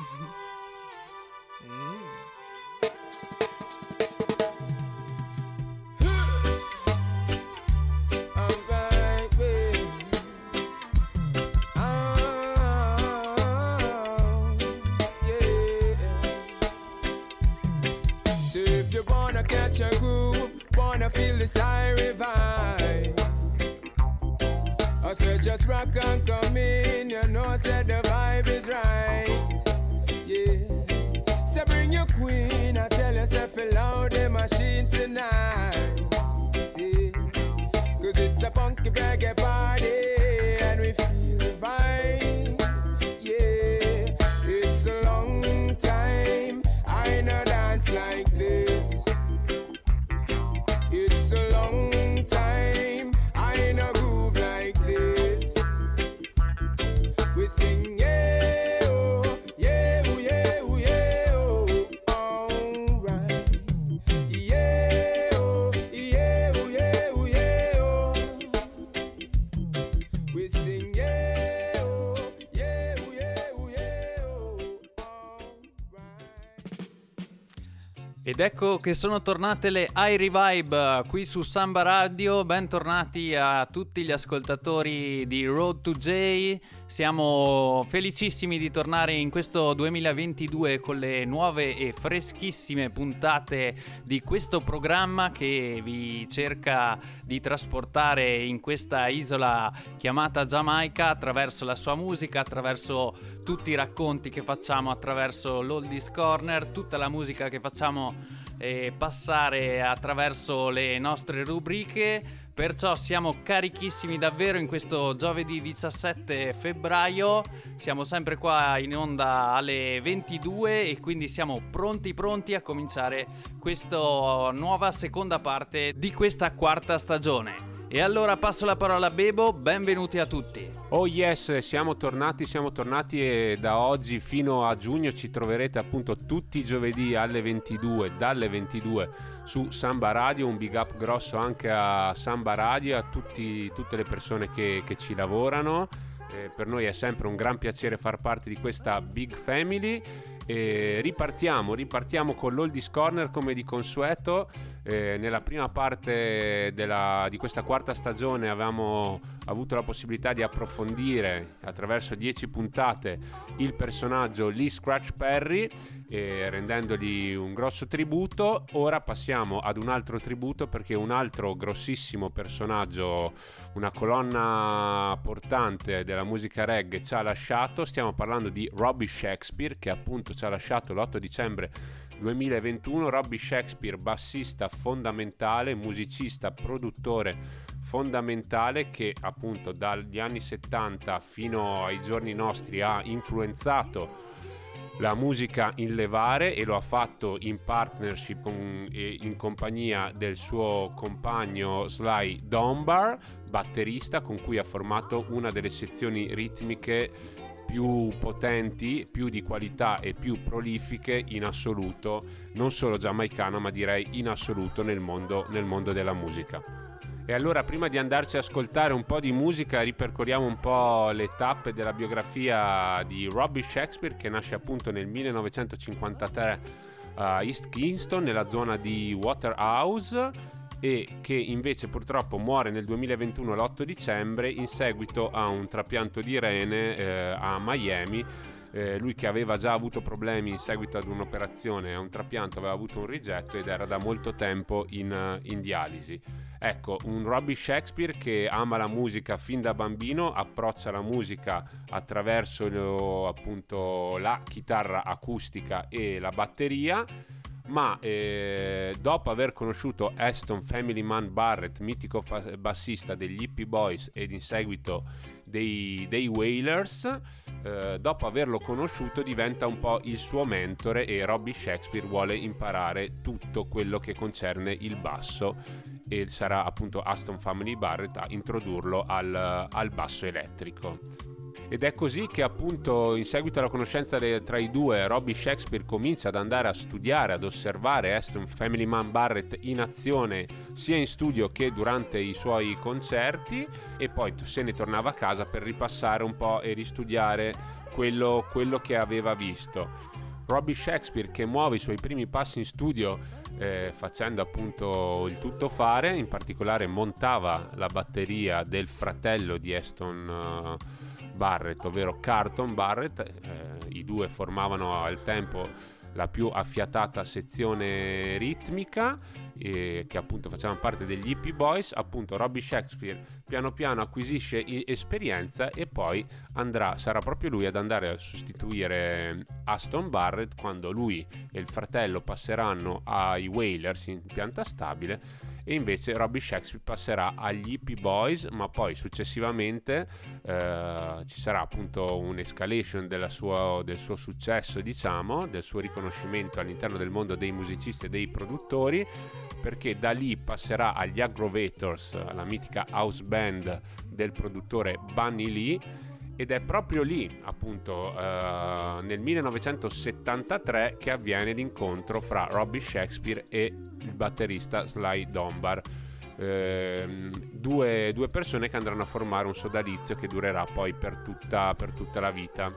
Mm-hmm. Ed ecco che sono tornate le I Revive qui su Samba Radio, bentornati a tutti gli ascoltatori di Road to J, siamo felicissimi di tornare in questo 2022 con le nuove e freschissime puntate di questo programma che vi cerca di trasportare in questa isola chiamata Giamaica attraverso la sua musica, attraverso tutti i racconti che facciamo, attraverso l'Oldies Corner, tutta la musica che facciamo eh, passare attraverso le nostre rubriche. Perciò siamo carichissimi davvero in questo giovedì 17 febbraio. Siamo sempre qua in onda alle 22 e quindi siamo pronti pronti a cominciare questa nuova seconda parte di questa quarta stagione. E allora passo la parola a Bebo, benvenuti a tutti. Oh yes, siamo tornati, siamo tornati e da oggi fino a giugno ci troverete appunto tutti i giovedì alle 22, dalle 22 su Samba Radio, un big up grosso anche a Samba Radio, a tutti, tutte le persone che, che ci lavorano. Eh, per noi è sempre un gran piacere far parte di questa big family. E ripartiamo, ripartiamo con l'Oldies Corner come di consueto. Eh, nella prima parte della- di questa quarta stagione avevamo avuto la possibilità di approfondire attraverso 10 puntate il personaggio Lee Scratch Perry, eh, rendendogli un grosso tributo. Ora passiamo ad un altro tributo perché un altro grossissimo personaggio, una colonna portante della musica reggae ci ha lasciato. Stiamo parlando di Robbie Shakespeare che appunto ci ha lasciato l'8 dicembre 2021. Robbie Shakespeare, bassista fondamentale, musicista, produttore fondamentale che appunto dagli anni 70 fino ai giorni nostri ha influenzato la musica in levare e lo ha fatto in partnership con, e in compagnia del suo compagno Sly Dunbar, batterista con cui ha formato una delle sezioni ritmiche più potenti, più di qualità e più prolifiche in assoluto, non solo giamaicana ma direi in assoluto nel mondo, nel mondo della musica. E allora prima di andarci a ascoltare un po' di musica ripercorriamo un po' le tappe della biografia di Robbie Shakespeare che nasce appunto nel 1953 a East Kingston nella zona di Waterhouse e che invece purtroppo muore nel 2021 l'8 dicembre in seguito a un trapianto di rene eh, a Miami. Eh, lui che aveva già avuto problemi in seguito ad un'operazione, a un trapianto, aveva avuto un rigetto ed era da molto tempo in, in dialisi. Ecco, un Robbie Shakespeare che ama la musica fin da bambino, approccia la musica attraverso lo- appunto la chitarra acustica e la batteria ma eh, dopo aver conosciuto Aston Family Man Barrett, mitico fa- bassista degli Hippie Boys ed in seguito dei, dei Wailers, eh, dopo averlo conosciuto diventa un po' il suo mentore e Robbie Shakespeare vuole imparare tutto quello che concerne il basso e sarà appunto Aston Family Barrett a introdurlo al, al basso elettrico. Ed è così che appunto in seguito alla conoscenza de- tra i due Robbie Shakespeare comincia ad andare a studiare, ad osservare Aston Family Man Barrett in azione sia in studio che durante i suoi concerti e poi se ne tornava a casa per ripassare un po' e ristudiare quello, quello che aveva visto. Robbie Shakespeare che muove i suoi primi passi in studio eh, facendo appunto il tuttofare, in particolare montava la batteria del fratello di Aston uh, Barrett, ovvero Carlton Barrett, eh, i due formavano al tempo la più affiatata sezione ritmica eh, che appunto facevano parte degli Hippie Boys, appunto Robbie Shakespeare piano piano acquisisce esperienza e poi andrà, sarà proprio lui ad andare a sostituire Aston Barrett quando lui e il fratello passeranno ai Whalers in pianta stabile e invece Robbie Shakespeare passerà agli Hippie Boys ma poi successivamente eh, ci sarà appunto un'escalation sua, del suo successo diciamo del suo riconoscimento all'interno del mondo dei musicisti e dei produttori perché da lì passerà agli Aggrovators la mitica house band del produttore Bunny Lee ed è proprio lì, appunto, uh, nel 1973 che avviene l'incontro fra Robbie Shakespeare e il batterista Sly Dunbar. Uh, due, due, persone che andranno a formare un sodalizio che durerà poi per tutta, per tutta la vita.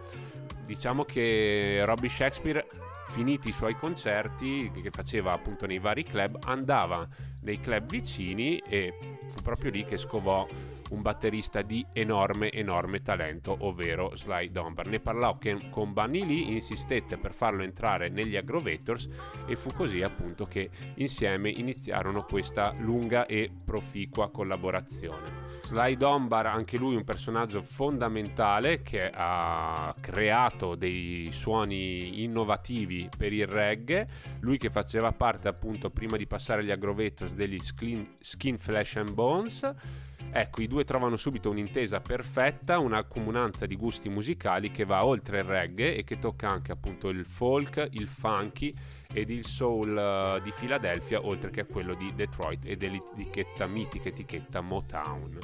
Diciamo che Robbie Shakespeare finiti i suoi concerti che faceva appunto nei vari club, andava nei club vicini e fu proprio lì che scovò un batterista di enorme, enorme talento, ovvero Sly Dunbar. Ne parlò con Bunny Lee, insistette per farlo entrare negli Aggrovators e fu così appunto che insieme iniziarono questa lunga e proficua collaborazione. Sly Dunbar, anche lui un personaggio fondamentale che ha creato dei suoni innovativi per il reggae, lui che faceva parte appunto prima di passare agli Aggrovators degli Skin, Skin Flesh and Bones Ecco, i due trovano subito un'intesa perfetta, una comunanza di gusti musicali che va oltre il reggae e che tocca anche appunto il folk, il funky ed il soul uh, di Philadelphia, oltre che a quello di Detroit e dell'etichetta mitica etichetta Motown.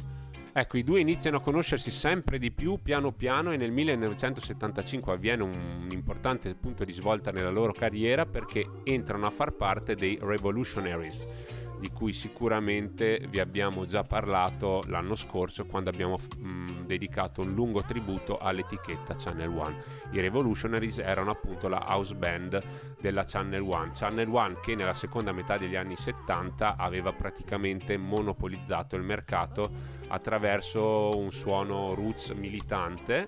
Ecco, i due iniziano a conoscersi sempre di più piano piano e nel 1975 avviene un importante punto di svolta nella loro carriera perché entrano a far parte dei Revolutionaries di cui sicuramente vi abbiamo già parlato l'anno scorso quando abbiamo mh, mm, dedicato un lungo tributo all'etichetta Channel One. I Revolutionaries erano appunto la house band della Channel One. Channel One che nella seconda metà degli anni 70 aveva praticamente monopolizzato il mercato attraverso un suono roots militante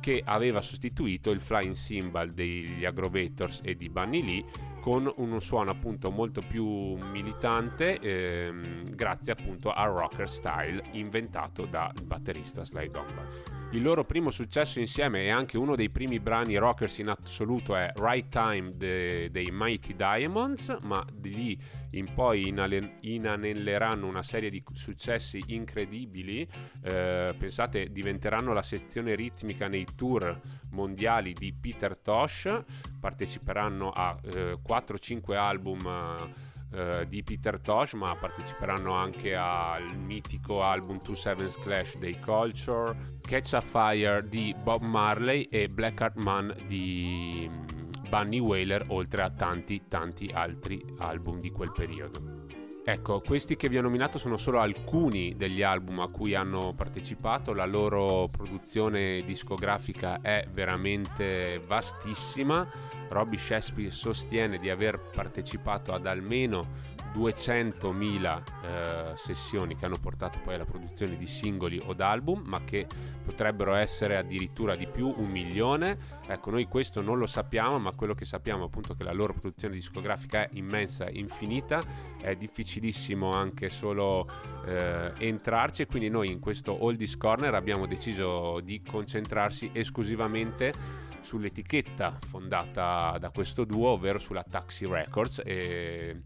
che aveva sostituito il flying cymbal degli Aggrovators e di Bunny Lee con un suono appunto molto più militante ehm, grazie appunto al rocker style inventato dal batterista Sly Dunbar. Il loro primo successo insieme e anche uno dei primi brani rockers in assoluto è Right Time de, dei Mighty Diamonds, ma di lì in poi inanelleranno una serie di successi incredibili. Eh, pensate, diventeranno la sezione ritmica nei tour mondiali di Peter Tosh, parteciperanno a eh, 4-5 album. Uh, di Peter Tosh, ma parteciperanno anche al mitico album Two Sevens Clash dei Culture, Catch a Fire di Bob Marley e Black Heart Man di mm, Bunny Whaler, oltre a tanti tanti altri album di quel periodo. Ecco, questi che vi ho nominato sono solo alcuni degli album a cui hanno partecipato, la loro produzione discografica è veramente vastissima. Robbie Shakespeare sostiene di aver partecipato ad almeno 200.000 eh, sessioni che hanno portato poi alla produzione di singoli o d'album, ma che potrebbero essere addirittura di più, un milione. Ecco, noi questo non lo sappiamo, ma quello che sappiamo appunto è che la loro produzione discografica è immensa, infinita, è difficilissimo anche solo eh, entrarci e quindi noi in questo Oldies Corner abbiamo deciso di concentrarsi esclusivamente sull'etichetta fondata da questo duo, ovvero sulla Taxi Records e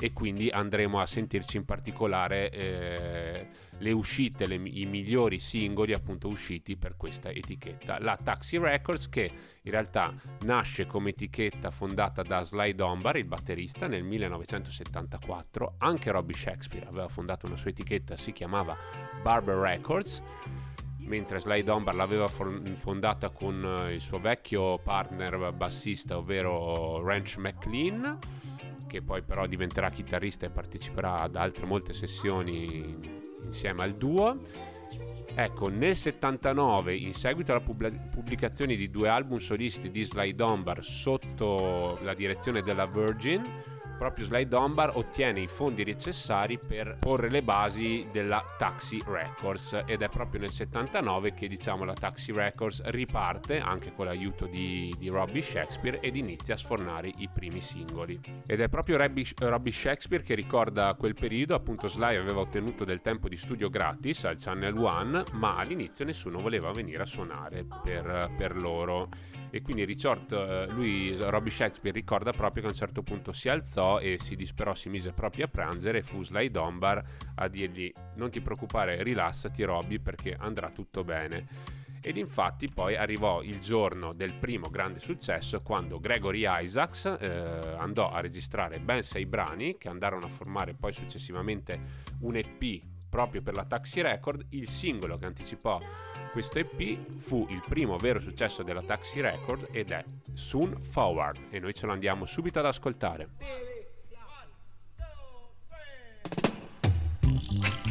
e quindi andremo a sentirci in particolare eh, le uscite, le, i migliori singoli appunto usciti per questa etichetta. La Taxi Records che in realtà nasce come etichetta fondata da Sly Dunbar, il batterista, nel 1974. Anche Robbie Shakespeare aveva fondato una sua etichetta, si chiamava Barber Records mentre Sly Dunbar l'aveva fondata con il suo vecchio partner bassista, ovvero Ranch McLean che poi però diventerà chitarrista e parteciperà ad altre molte sessioni insieme al duo. Ecco, nel 79, in seguito alla pubblicazione di due album solisti di Sly Dunbar sotto la direzione della Virgin, proprio Sly Dunbar ottiene i fondi necessari per porre le basi della Taxi Records ed è proprio nel 79 che diciamo la Taxi Records riparte anche con l'aiuto di, di Robbie Shakespeare ed inizia a sfornare i primi singoli. Ed è proprio Robbie, Shakespeare che ricorda quel periodo, appunto Sly aveva ottenuto del tempo di studio gratis al Channel One, ma all'inizio nessuno voleva venire a suonare per, per loro e quindi Richard, eh, lui, Robbie Shakespeare ricorda proprio che a un certo punto si alzò e si disperò, si mise proprio a piangere e fu Sly Dunbar a dirgli non ti preoccupare, rilassati Robbie perché andrà tutto bene. Ed infatti poi arrivò il giorno del primo grande successo quando Gregory Isaacs eh, andò a registrare ben sei brani che andarono a formare poi successivamente un EP proprio per la Taxi Record. Il singolo che anticipò questo EP fu il primo vero successo della Taxi Record ed è Soon Forward e noi ce lo andiamo subito ad ascoltare. Thank you.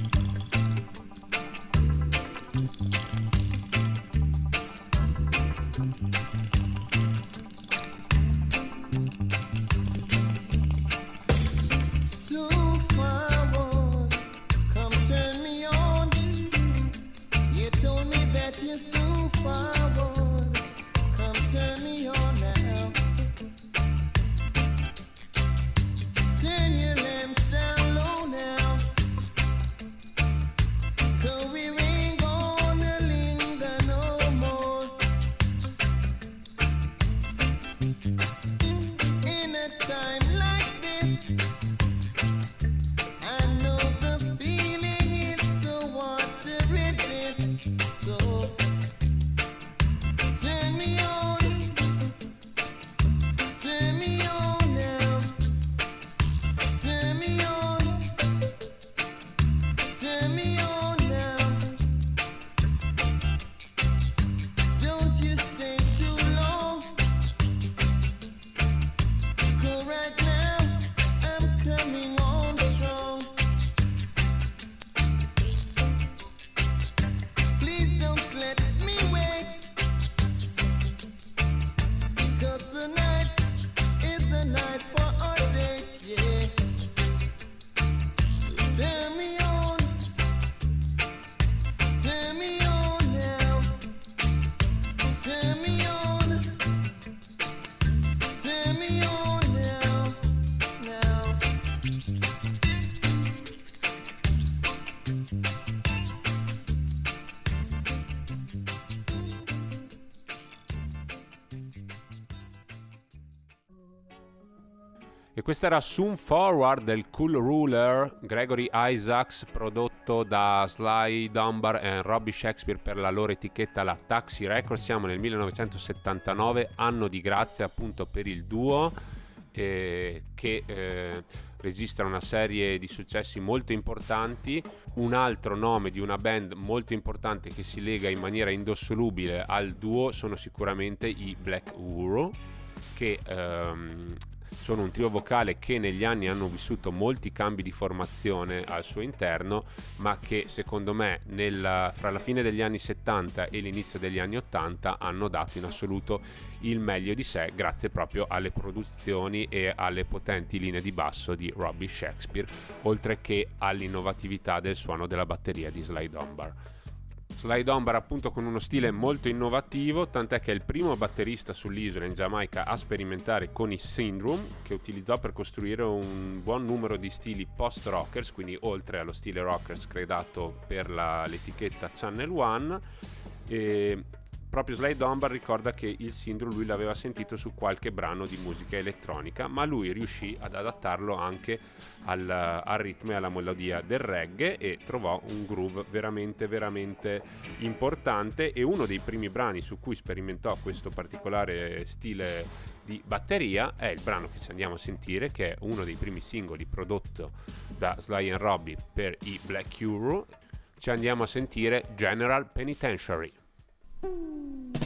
Questo era Soon Forward del Cool Ruler Gregory Isaacs prodotto da Sly Dunbar e Robbie Shakespeare per la loro etichetta la Taxi Records. Siamo nel 1979, anno di grazia appunto per il duo eh, che eh, registra una serie di successi molto importanti. Un altro nome di una band molto importante che si lega in maniera indossolubile al duo sono sicuramente i Black Uru che ehm, sono un trio vocale che negli anni hanno vissuto molti cambi di formazione al suo interno, ma che secondo me nella, fra la fine degli anni 70 e l'inizio degli anni 80 hanno dato in assoluto il meglio di sé grazie proprio alle produzioni e alle potenti linee di basso di Robbie Shakespeare, oltre che all'innovatività del suono della batteria di Sly Dunbar. Sly Dunbar appunto con uno stile molto innovativo, tant'è che è il primo batterista sull'isola in Giamaica a sperimentare con i Syndrome, che utilizzò per costruire un buon numero di stili post-rockers, quindi oltre allo stile rockers creato per la, l'etichetta Channel One. E proprio Sly Dunbar ricorda che il Syndrome lui l'aveva sentito su qualche brano di musica elettronica, ma lui riuscì ad adattarlo anche al, al, ritmo e alla melodia del reggae e trovò un groove veramente veramente importante. E uno dei primi brani su cui sperimentò questo particolare stile di batteria è il brano che ci andiamo a sentire che è uno dei primi singoli prodotto da Sly and Robbie per i Black Euro ci andiamo a sentire General Penitentiary Thank you.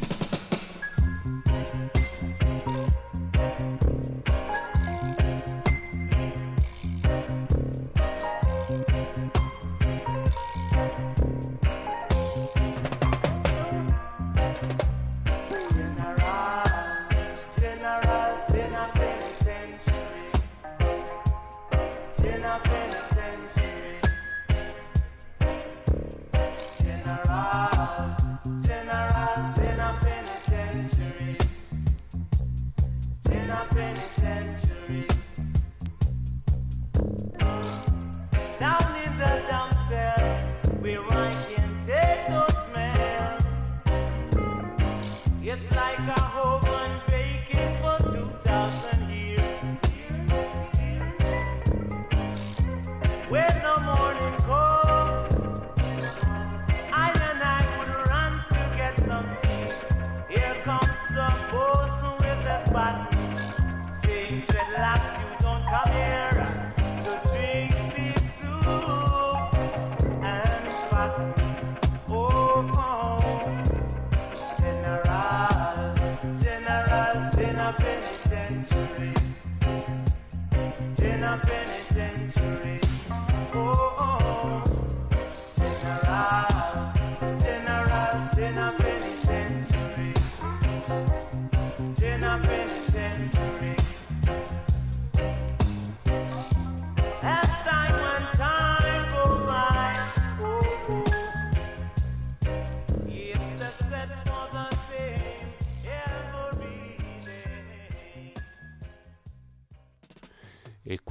happen.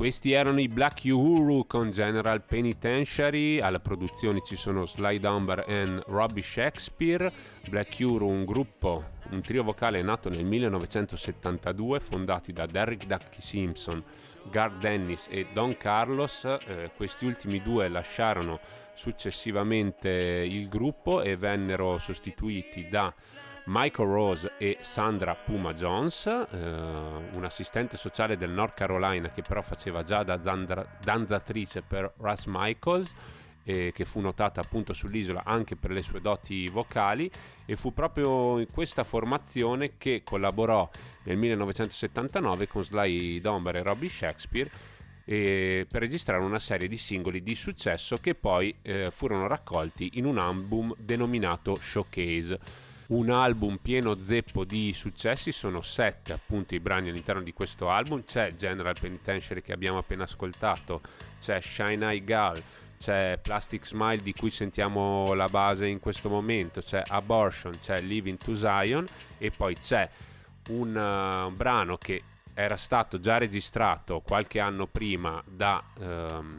Questi erano i Black Uhuru con General Penitentiary. Alla produzione ci sono Sly Dunbar e Robbie Shakespeare. Black Uhuru, un gruppo, un trio vocale nato nel 1972, fondati da Derrick Ducky Simpson, Gar Dennis e Don Carlos. Eh, questi ultimi due lasciarono successivamente il gruppo e vennero sostituiti da Michael Rose e Sandra Puma Jones, eh, un assistente sociale del North Carolina che però faceva già da zandra- danzatrice per Russ Michaels e che fu notata appunto sull'isola anche per le sue doti vocali e fu proprio in questa formazione che collaborò nel 1979 con Sly Dunbar e Robbie Shakespeare per registrare una serie di singoli di successo che poi eh, furono raccolti in un album denominato Showcase un album pieno zeppo di successi, sono sette appunto i brani all'interno di questo album, c'è General Penitentiary che abbiamo appena ascoltato, c'è Shine Eye Gal, c'è Plastic Smile di cui sentiamo la base in questo momento, c'è Abortion, c'è Living to Zion e poi c'è un uh, brano che era stato già registrato qualche anno prima da uh,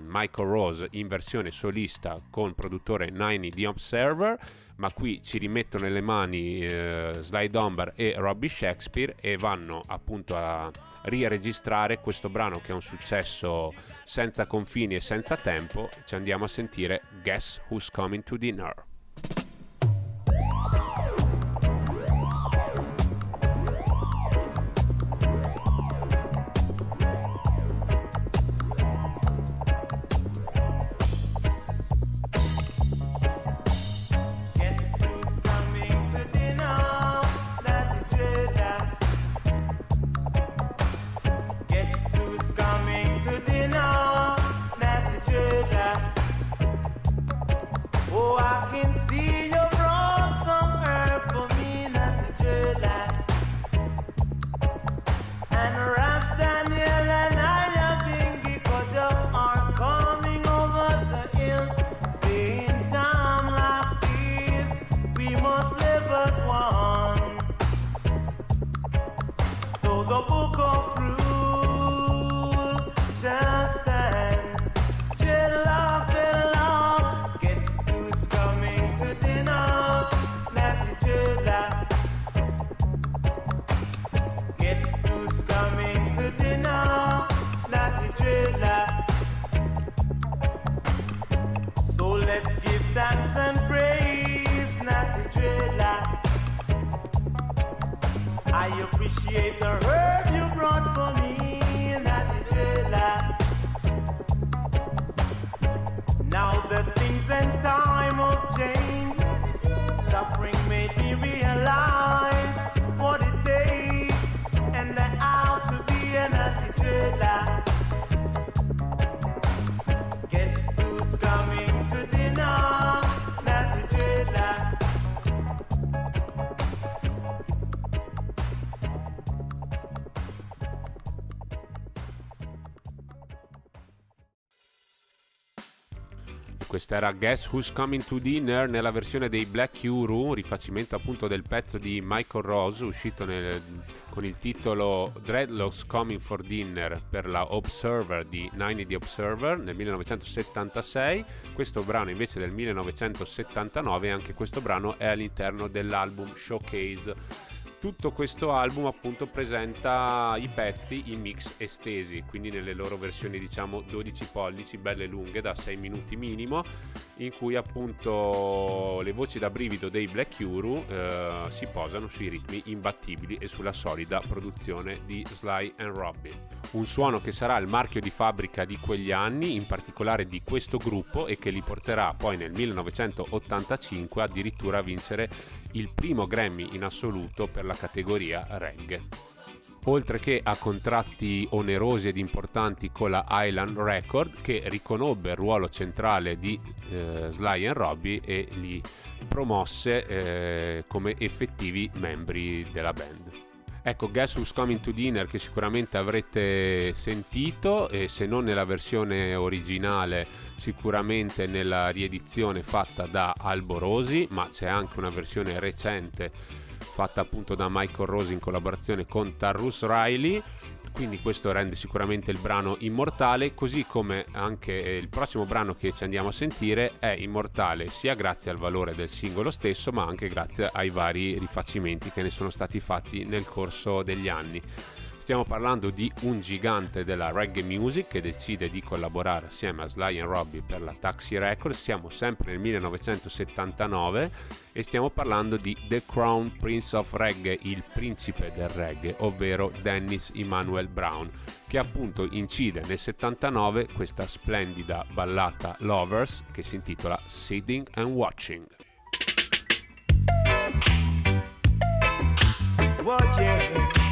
Michael Rose in versione solista con produttore Nine The Observer ma qui ci rimettono nelle mani eh, Sly Dunbar e Robbie Shakespeare e vanno appunto a riregistrare questo brano che è un successo senza confini e senza tempo. Ci andiamo a sentire Guess Who's Coming to Dinner. Questa era Guess Who's Coming to Dinner nella versione dei Black Uru, rifacimento appunto del pezzo di Michael Rose uscito nel, con il titolo Dreadlocks Coming for Dinner per la Observer di Nine The Observer nel 1976. Questo brano invece del 1979 e anche questo brano è all'interno dell'album Showcase tutto questo album appunto presenta i pezzi in mix estesi, quindi nelle loro versioni diciamo 12 pollici, belle lunghe da 6 minuti minimo, in cui appunto le voci da brivido dei Black Uru eh, si posano sui ritmi imbattibili e sulla solida produzione di Sly and Robbie. Un suono che sarà il marchio di fabbrica di quegli anni, in particolare di questo gruppo e che li porterà poi nel 1985 addirittura a vincere il primo Grammy in assoluto per la categoria reggae. Oltre che a contratti onerosi ed importanti con la Island Record che riconobbe il ruolo centrale di eh, Sly and Robbie e li promosse eh, come effettivi membri della band. Ecco, Guess Who's Coming to Dinner che sicuramente avrete sentito e se non nella versione originale sicuramente nella riedizione fatta da Alborosi, ma c'è anche una versione recente fatta appunto da Michael Rose in collaborazione con Tarrus Riley quindi questo rende sicuramente il brano immortale, così come anche il prossimo brano che ci andiamo a sentire è immortale sia grazie al valore del singolo stesso, ma anche grazie ai vari rifacimenti che ne sono stati fatti nel corso degli anni. Stiamo parlando di un gigante della reggae music che decide di collaborare assieme a Sly and Robbie per la Taxi Records. Siamo sempre nel 1979 e stiamo parlando di The Crown Prince of Reggae, il principe del reggae, ovvero Dennis Emmanuel Brown, che appunto incide nel 79 questa splendida ballata Lovers che si intitola Sitting and Watching. Well, yeah.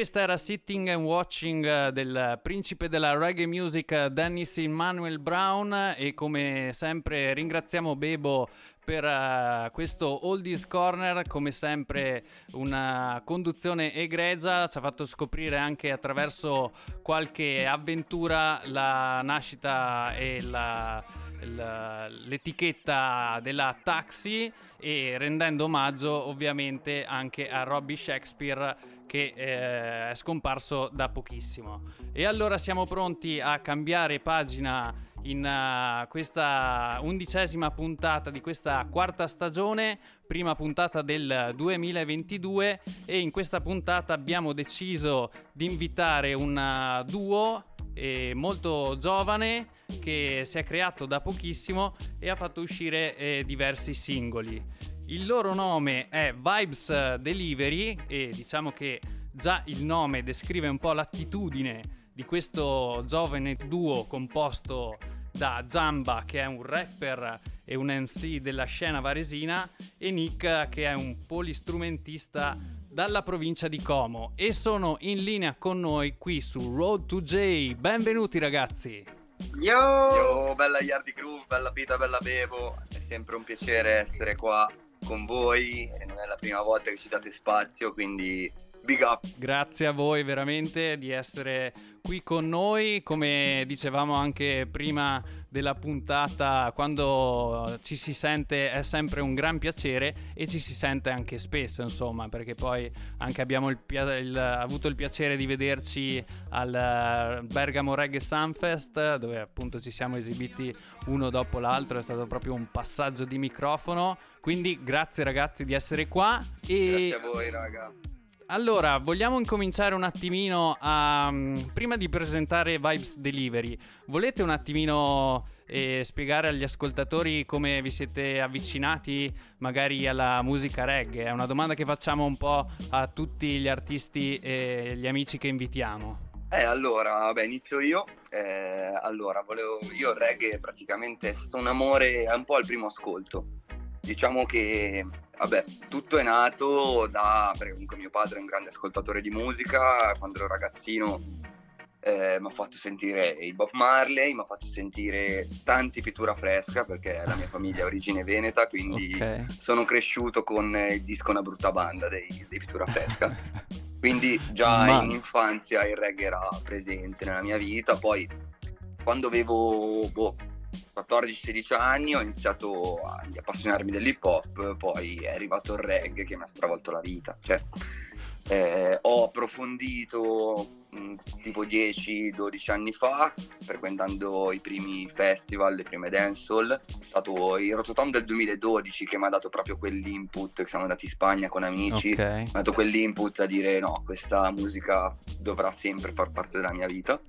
Questa era Sitting and Watching eh, del principe della reggae music eh, Dennis Emmanuel Brown. E come sempre ringraziamo Bebo per uh, questo Oldies Corner, come sempre una conduzione egregia, ci ha fatto scoprire anche attraverso qualche avventura la nascita e la, la, l'etichetta della Taxi. E rendendo omaggio ovviamente anche a Robbie Shakespeare che eh, è scomparso da pochissimo. E allora siamo pronti a cambiare pagina in uh, questa undicesima puntata di questa quarta stagione, prima puntata del 2022 e in questa puntata abbiamo deciso di invitare un uh, duo eh, molto giovane che si è creato da pochissimo e ha fatto uscire eh, diversi singoli. Il loro nome è Vibes Delivery e diciamo che già il nome descrive un po' l'attitudine di questo giovane duo composto da Zamba che è un rapper e un MC della scena varesina e Nick che è un polistrumentista dalla provincia di Como e sono in linea con noi qui su Road to J. Benvenuti ragazzi! Yo! Yo, bella Yardi Groove, bella Pita, bella Bevo, è sempre un piacere essere qua con voi non è la prima volta che ci date spazio, quindi big up. Grazie a voi veramente di essere qui con noi, come dicevamo anche prima della puntata, quando ci si sente è sempre un gran piacere e ci si sente anche spesso, insomma, perché poi anche abbiamo il, il, avuto il piacere di vederci al Bergamo Reggae Sunfest, dove appunto ci siamo esibiti uno dopo l'altro, è stato proprio un passaggio di microfono, quindi grazie ragazzi di essere qua. E... Grazie a voi raga. Allora, vogliamo incominciare un attimino a... Mm, prima di presentare Vibes Delivery, volete un attimino eh, spiegare agli ascoltatori come vi siete avvicinati magari alla musica reggae? È una domanda che facciamo un po' a tutti gli artisti e gli amici che invitiamo. Eh, allora, vabbè, inizio io. Eh, allora, volevo, io il reggae praticamente è stato un amore un po' al primo ascolto. Diciamo che, vabbè, tutto è nato da, perché comunque mio padre è un grande ascoltatore di musica, quando ero ragazzino eh, mi ha fatto sentire i Bob Marley, mi ha fatto sentire tanti pittura fresca perché la mia famiglia è origine veneta, quindi okay. sono cresciuto con il disco Una brutta banda dei, dei pittura fresca. quindi già Ma... in infanzia il reggae era presente nella mia vita, poi quando avevo boh, 14-16 anni ho iniziato a appassionarmi dell'hip hop, poi è arrivato il reggae che mi ha stravolto la vita. Cioè, eh, ho approfondito tipo 10-12 anni fa, frequentando i primi festival, le prime dancehall. È stato il Rototom del 2012 che mi ha dato proprio quell'input, che siamo andati in Spagna con amici, okay. mi ha dato quell'input a dire no, questa musica dovrà sempre far parte della mia vita.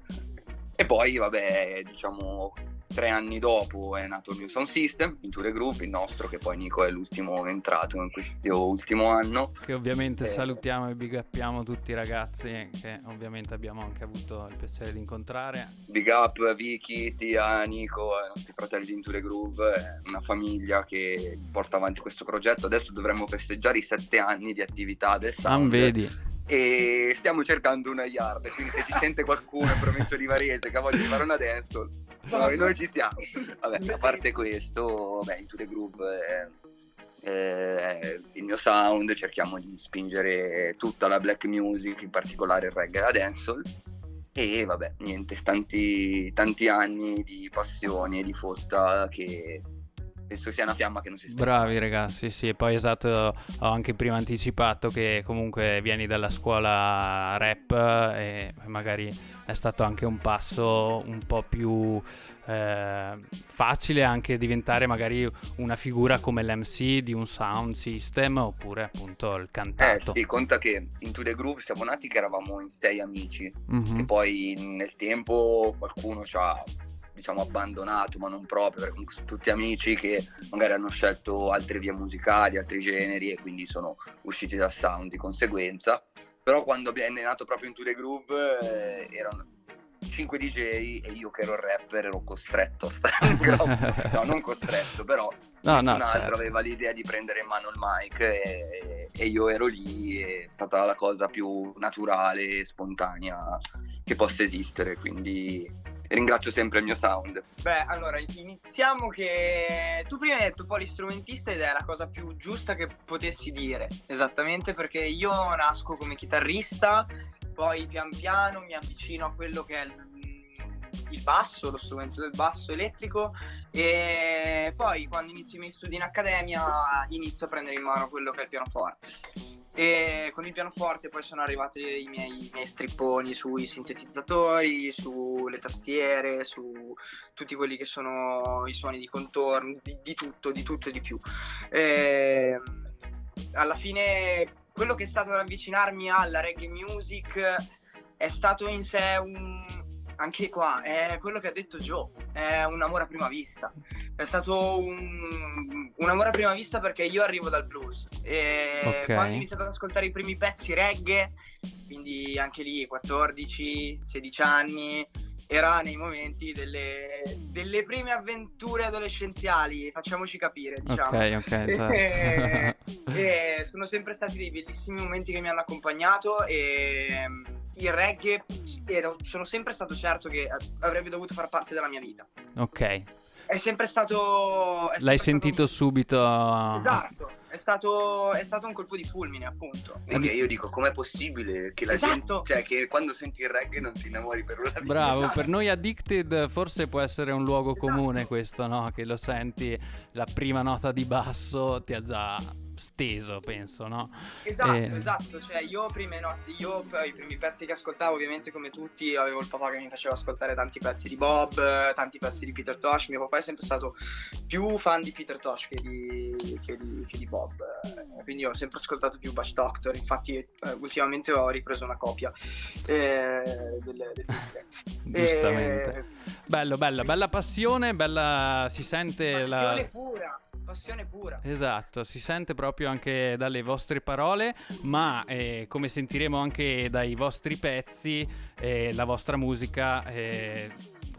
E poi, vabbè, diciamo, Tre anni dopo è nato il mio sound system, the Group, il nostro, che poi Nico è l'ultimo entrato in questo ultimo anno. Che ovviamente eh, salutiamo e big upiamo tutti i ragazzi che ovviamente abbiamo anche avuto il piacere di incontrare. Big up Vicky, Tia, Nico, i nostri fratelli di Into the Groove, è una famiglia che porta avanti questo progetto. Adesso dovremmo festeggiare i sette anni di attività del sound. Ah, vedi e stiamo cercando una yard quindi se ci sente qualcuno in provincia di Varese che ha voglia di fare una dance noi, noi ci stiamo. Vabbè, a parte questo beh, Into the Groove è, è il mio sound cerchiamo di spingere tutta la black music in particolare il reggae e la dancehall. E vabbè niente tanti, tanti anni di passione e di fotta che penso sia una fiamma che non si spera. Bravi ragazzi, sì, e poi esatto, ho anche prima anticipato che comunque vieni dalla scuola rap e magari è stato anche un passo un po' più eh, facile anche diventare magari una figura come l'MC di un sound system oppure appunto il cantato. Eh sì, conta che in To The Groove siamo nati che eravamo in sei amici, mm-hmm. che poi nel tempo qualcuno ci ha diciamo abbandonato, ma non proprio, perché comunque sono tutti amici che magari hanno scelto altre vie musicali, altri generi e quindi sono usciti dal sound di conseguenza. Però quando è nato proprio Into the Groove eh, erano 5 DJ e io che ero rapper ero costretto a stare in gruppo. no, non costretto, però no, nessun no, altro certo. aveva l'idea di prendere in mano il mic e, e, io ero lì, è stata la cosa più naturale e spontanea che possa esistere, quindi ringrazio sempre il mio sound. Beh, allora iniziamo che tu prima hai detto polistrumentista ed è la cosa più giusta che potessi dire, esattamente perché io nasco come chitarrista, poi pian piano mi avvicino a quello che è il il basso, lo strumento del basso elettrico e poi quando inizio i miei studi in accademia inizio a prendere in mano quello che è il pianoforte e con il pianoforte poi sono arrivati i miei, i miei stripponi sui sintetizzatori, sulle tastiere, su tutti quelli che sono i suoni di contorno, di, di tutto, di tutto e di più. E, alla fine quello che è stato avvicinarmi alla reggae music è stato in sé un, anche qua è quello che ha detto Joe, è un amore a prima vista. È stato un, un amore a prima vista perché io arrivo dal blues e okay. quando ho iniziato ad ascoltare i primi pezzi reggae, quindi anche lì 14, 16 anni, era nei momenti delle, delle prime avventure adolescenziali, facciamoci capire, diciamo. Ok, ok, certo. e, e sono sempre stati dei bellissimi momenti che mi hanno accompagnato e il reggae ero, sono sempre stato certo che avrebbe dovuto far parte della mia vita. Ok. È sempre stato... È sempre L'hai stato sentito subito? Esatto è stato, è stato un colpo di fulmine, appunto. Perché io dico, com'è possibile che la esatto. gente, cioè che quando senti il reggae non ti innamori per una vita? Bravo, esatto. per noi addicted forse può essere un luogo esatto. comune questo, no? Che lo senti, la prima nota di basso ti ha già steso, penso, no? Esatto, e... esatto, cioè io, prime no- io i primi pezzi che ascoltavo, ovviamente come tutti, avevo il papà che mi faceva ascoltare tanti pezzi di Bob, tanti pezzi di Peter Tosh, mio papà è sempre stato più fan di Peter Tosh che di, che di, che di Bob, quindi ho sempre ascoltato più Bash Doctor, infatti eh, ultimamente ho ripreso una copia eh, delle, delle Giustamente. E... Bello, bella, bella passione, bella, si sente passione la... pura passione pura. Esatto, si sente proprio anche dalle vostre parole, ma eh, come sentiremo anche dai vostri pezzi, eh, la vostra musica, eh,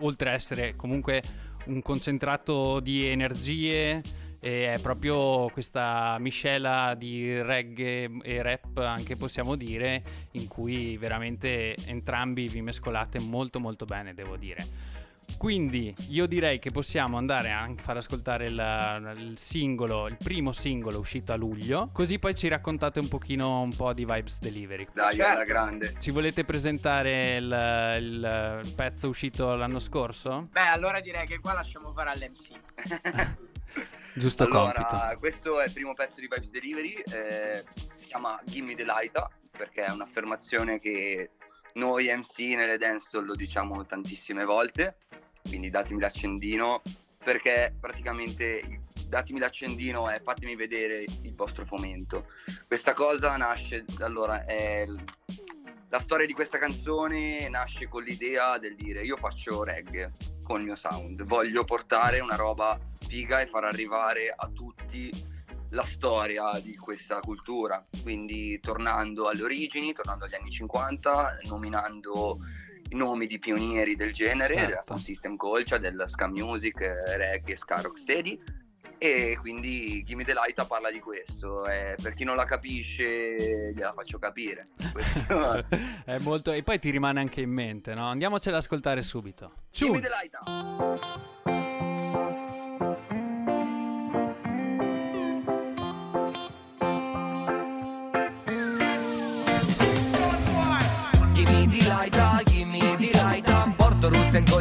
oltre a essere comunque un concentrato di energie, è proprio questa miscela di reggae e rap, anche possiamo dire, in cui veramente entrambi vi mescolate molto molto bene, devo dire. Quindi io direi che possiamo andare a far ascoltare il, il, singolo, il primo singolo uscito a luglio, così poi ci raccontate un pochino un po' di Vibes Delivery. Dai, certo. alla grande. Ci volete presentare il, il, il, pezzo uscito l'anno scorso? Beh, allora direi che qua lasciamo fare all'MC. Giusto allora, compito. questo è il primo pezzo di Vibes Delivery, eh, si chiama Gimme the Light, perché è un'affermazione che noi MC nelle dance lo diciamo tantissime volte quindi datemi l'accendino, perché praticamente datemi l'accendino e fatemi vedere il vostro fomento. Questa cosa nasce, allora, è, la storia di questa canzone nasce con l'idea del dire io faccio reggae con il mio sound, voglio portare una roba figa e far arrivare a tutti la storia di questa cultura, quindi tornando alle origini, tornando agli anni 50, nominando nomi di pionieri del genere, certo. della System Colcia, del ska music, reggae, ska rocksteady e quindi Gimme the Light parla di questo e per chi non la capisce gliela faccio capire. È molto e poi ti rimane anche in mente no? andiamocela ad ascoltare subito. Gimme the Light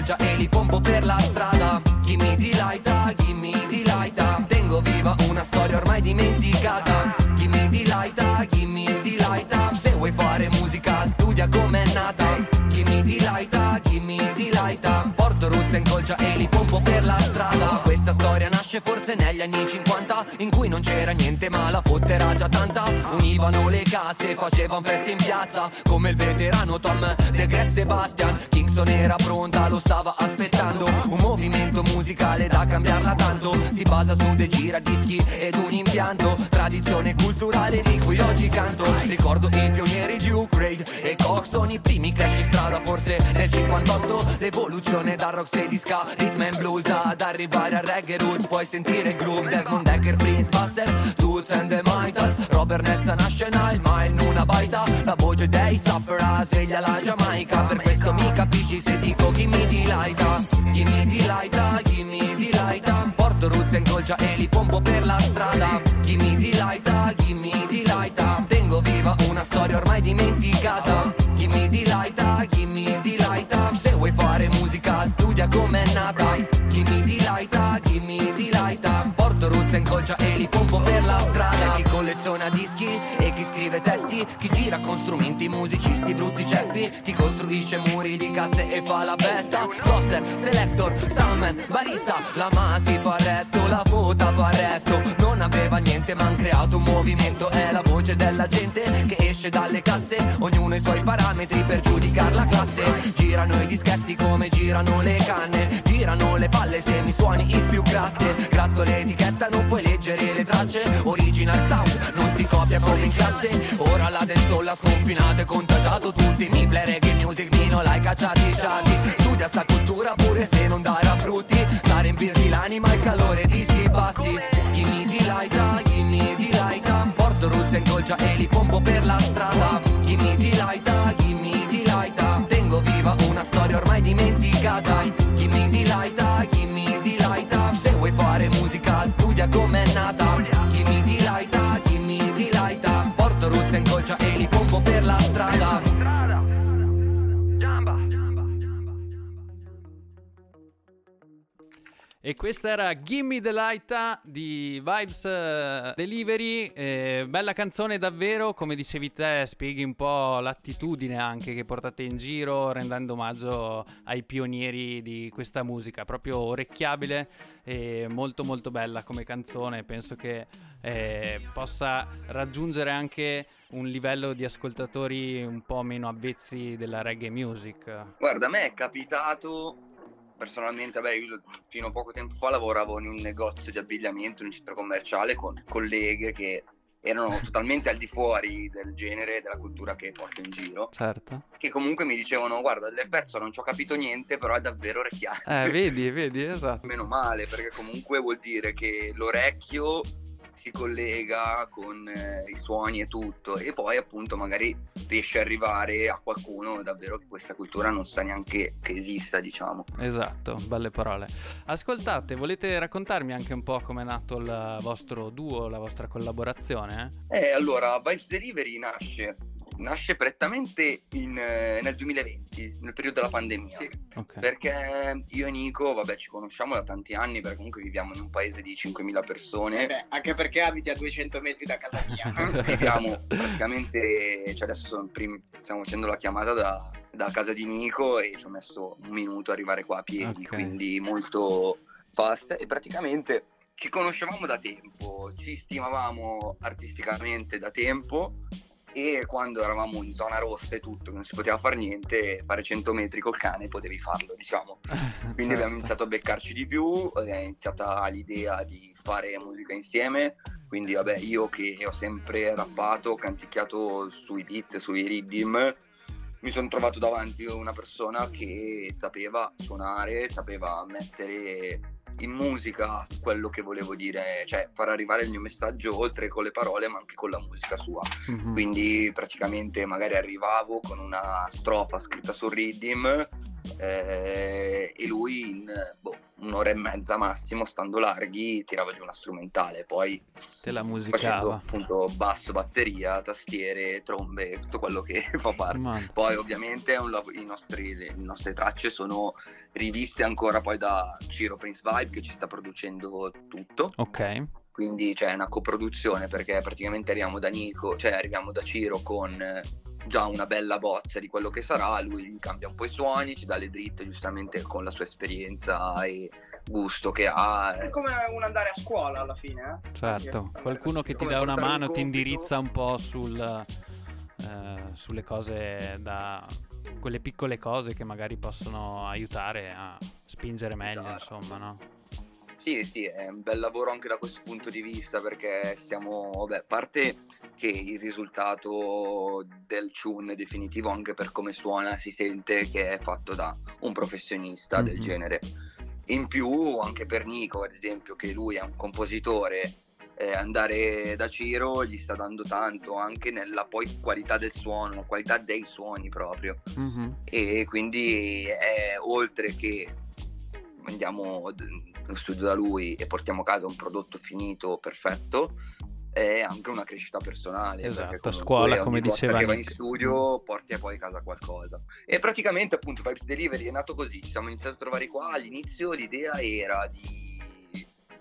Colcia e li pompo per la strada. Gimme di laita, gimme di laita Tengo viva una storia ormai dimenticata. Gimme di laita, gimme di laita Se vuoi fare musica studia com'è nata. Gimme di laita, gimme di laita Porto Ruzza in colcia e li pompo per la strada. Questa storia nasce forse negli anni 50 In cui non c'era niente ma la fottera già tanta. Univano le casse, facevano feste in piazza Come il veterano Tom De Greg Sebastian. Kingston era pronta, lo stava aspettando. Un movimento musicale da cambiarla tanto. Si basa su dei giradischi ed un impianto. Tradizione culturale di cui oggi canto. Ricordo i pionieri di Upgrade e Coxton I primi crash in strada. Forse nel 58 L'evoluzione da rocksteady ska, rhythm and blues Ad arrivare a reggae roots. Puoi sentire groove Desmond Decker, Prince Buster Toots and the Mitas Robert Nesta Nile ma in una baita La voce dei Supper sveglia la Giamaica. Per questo mi capisci se dico gimme di laita Gimme di laita, gimme di laita Porto ruzza in colcia e li pompo per la strada. Gimme di laita, gimme di laita Tengo viva una storia ormai dimenticata. Gimme di laita, gimme di laita Se vuoi fare musica studia com'è nata in colcia e li pompo per la strada. C'è chi colleziona dischi e chi scrive testi. Chi gira con strumenti musicisti brutti ceffi Chi costruisce muri di casse e fa la festa. Toaster, selector, soundman, barista. La ma si fa resto, la vota fa resto. Non aveva niente ma han creato un movimento. È la voce della gente che esce dalle casse. Ognuno i suoi parametri per giudicare la classe Girano i dischetti come girano le canne. Girano le palle se mi suoni hit più grasse. Gratto l'etichetta non puoi leggere le tracce. Original sound non si copia come in classe. Ora la dance la sconfinata e contagiato tutti Mi play reggae music mi non l'hai cacciati ciati Studia sta cultura pure se non darà frutti. Sa riempirti l'anima il calore di sti bassi. Gimme di laita, gimme di laita Porto ruzza in colcia e li pompo per la strada Viva una storia ormai dimenticata. Gimme di laita, gimme di laita Se vuoi fare musica studia com'è nata E questa era Gimme the Light di Vibes uh, Delivery, eh, bella canzone davvero, come dicevi te spieghi un po' l'attitudine anche che portate in giro rendendo omaggio ai pionieri di questa musica, proprio orecchiabile e molto molto bella come canzone, penso che eh, possa raggiungere anche un livello di ascoltatori un po' meno avvezzi della reggae music. Guarda, a me è capitato personalmente, vabbè, io fino a poco tempo fa lavoravo in un negozio di abbigliamento in un centro commerciale con colleghe che erano totalmente al di fuori del genere e della cultura che porto in giro, Certo. che comunque mi dicevano guarda, del pezzo non ci ho capito niente, però è davvero orecchiato. Eh, vedi, vedi, esatto. Meno male, perché comunque vuol dire che l'orecchio si collega con eh, i suoni e tutto e poi appunto magari riesce ad arrivare a qualcuno davvero che questa cultura non sa neanche che esista, diciamo. Esatto, belle parole. Ascoltate, volete raccontarmi anche un po' come è nato il vostro duo, la vostra collaborazione? Eh, allora, Vibes Delivery nasce, nasce prettamente in, eh, nel 2020, nel periodo della pandemia. Sì. Ok. Perché io e Nico, vabbè, ci conosciamo da tanti anni, perché comunque viviamo in un paese di 5.000 persone. Eh beh, anche perché abiti a 200 metri da casa mia. Viviamo praticamente, cioè adesso prim- stiamo facendo la chiamata da, da casa di Nico e ci ho messo un minuto a arrivare qua a piedi, Ok. quindi molto fast e praticamente ci conoscevamo da tempo, ci stimavamo artisticamente da tempo e quando eravamo in zona rossa e tutto, che non si poteva fare niente, fare 100 metri col cane potevi farlo, diciamo. Quindi Certo. abbiamo iniziato a beccarci di più, è iniziata l'idea di fare musica insieme, quindi vabbè io che ho sempre rappato, canticchiato sui beat, sui rhythm, mi sono trovato davanti a una persona che sapeva suonare, sapeva mettere in musica quello che volevo dire, cioè far arrivare il mio messaggio oltre con le parole ma anche con la musica sua. Mhm. Quindi praticamente magari arrivavo con una strofa scritta sul rhythm eh, e lui in boh, un'ora e mezza massimo, stando larghi, tirava giù una strumentale. Poi Te la facendo musicava. appunto basso, batteria, tastiere, trombe, tutto quello che fa parte. Ma- Poi ovviamente lav- i nostri- le nostre tracce sono riviste ancora poi da Ciro Prince Vibe che ci sta producendo tutto Ok. quindi c'è una coproduzione perché praticamente arriviamo da Nico, cioè arriviamo da Ciro con già una bella bozza di quello che sarà, lui cambia un po' i suoni, ci dà le dritte giustamente con la sua esperienza e gusto che ha. È come un andare a scuola alla fine, eh? Certo, Perché- qualcuno che ti Come dà una portare un mano, ti indirizza un po' sul, eh, sulle cose da quelle piccole cose che magari possono aiutare a spingere meglio, Esatto. insomma, no? Sì, sì, è un bel lavoro anche da questo punto di vista perché siamo, vabbè, a parte che il risultato del tune definitivo anche per come suona si sente che è fatto da un professionista del Mhm. genere. In più anche per Nico, ad esempio, che lui è un compositore, eh, andare da Ciro gli sta dando tanto anche nella poi qualità del suono, la qualità dei suoni proprio Mhm. e quindi è oltre che andiamo in studio da lui e portiamo a casa un prodotto finito perfetto è anche una crescita personale Esatto, perché a scuola, come diceva che vai in studio porti poi a casa qualcosa. E praticamente appunto Vibes Delivery è nato così ci siamo iniziati a trovare qua all'inizio l'idea era di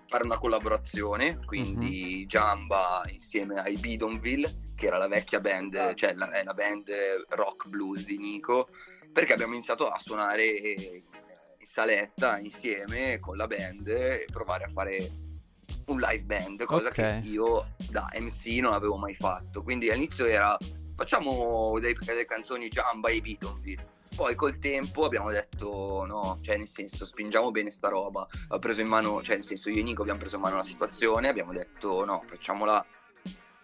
fare una collaborazione quindi Jamba insieme ai Bidonville che era la vecchia band Esatto. cioè la, è la band rock blues di Nico perché abbiamo iniziato a suonare saletta insieme con la band e provare a fare un live band, cosa Ok. che io da MC non avevo mai fatto. Quindi all'inizio era facciamo dei- delle canzoni Jamba e Beatonville. Poi col tempo abbiamo detto no, cioè nel senso spingiamo bene sta roba. Ho preso in mano, cioè nel senso io e Nico abbiamo preso in mano la situazione, abbiamo detto no, facciamola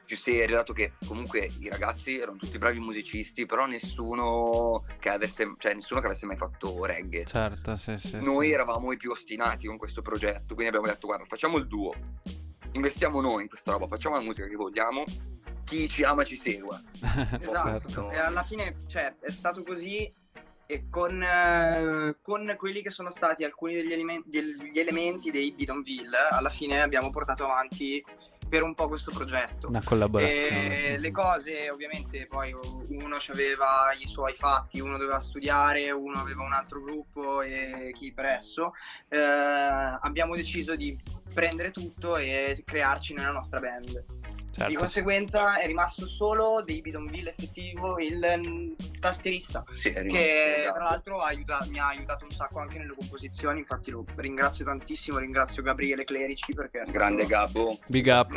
più seria, dato che comunque i ragazzi erano tutti bravi musicisti, però nessuno che avesse, cioè nessuno che avesse mai fatto reggae. Certo, sì, sì. Noi sì. eravamo i più ostinati con questo progetto, quindi abbiamo detto guarda, facciamo il duo, investiamo noi in questa roba, facciamo la musica che vogliamo, chi ci ama ci segua. Esatto, Certo. e alla fine cioè, è stato così e con, eh, con quelli che sono stati alcuni degli, elemen- degli elementi dei Bidonville, alla fine abbiamo portato avanti per un po' questo progetto. Una collaborazione. E le cose ovviamente poi uno aveva i suoi fatti, uno doveva studiare, uno aveva un altro gruppo e chi presso. Eh, abbiamo deciso di prendere tutto e crearci nella nostra band. Di Certo. conseguenza è rimasto solo dei Bidonville effettivo il mm, tastierista Sì, che legato. tra l'altro aiuta- mi ha aiutato un sacco anche nelle composizioni infatti lo ringrazio tantissimo ringrazio Gabriele Clerici perché è stato- Grande Gabbo. Big up.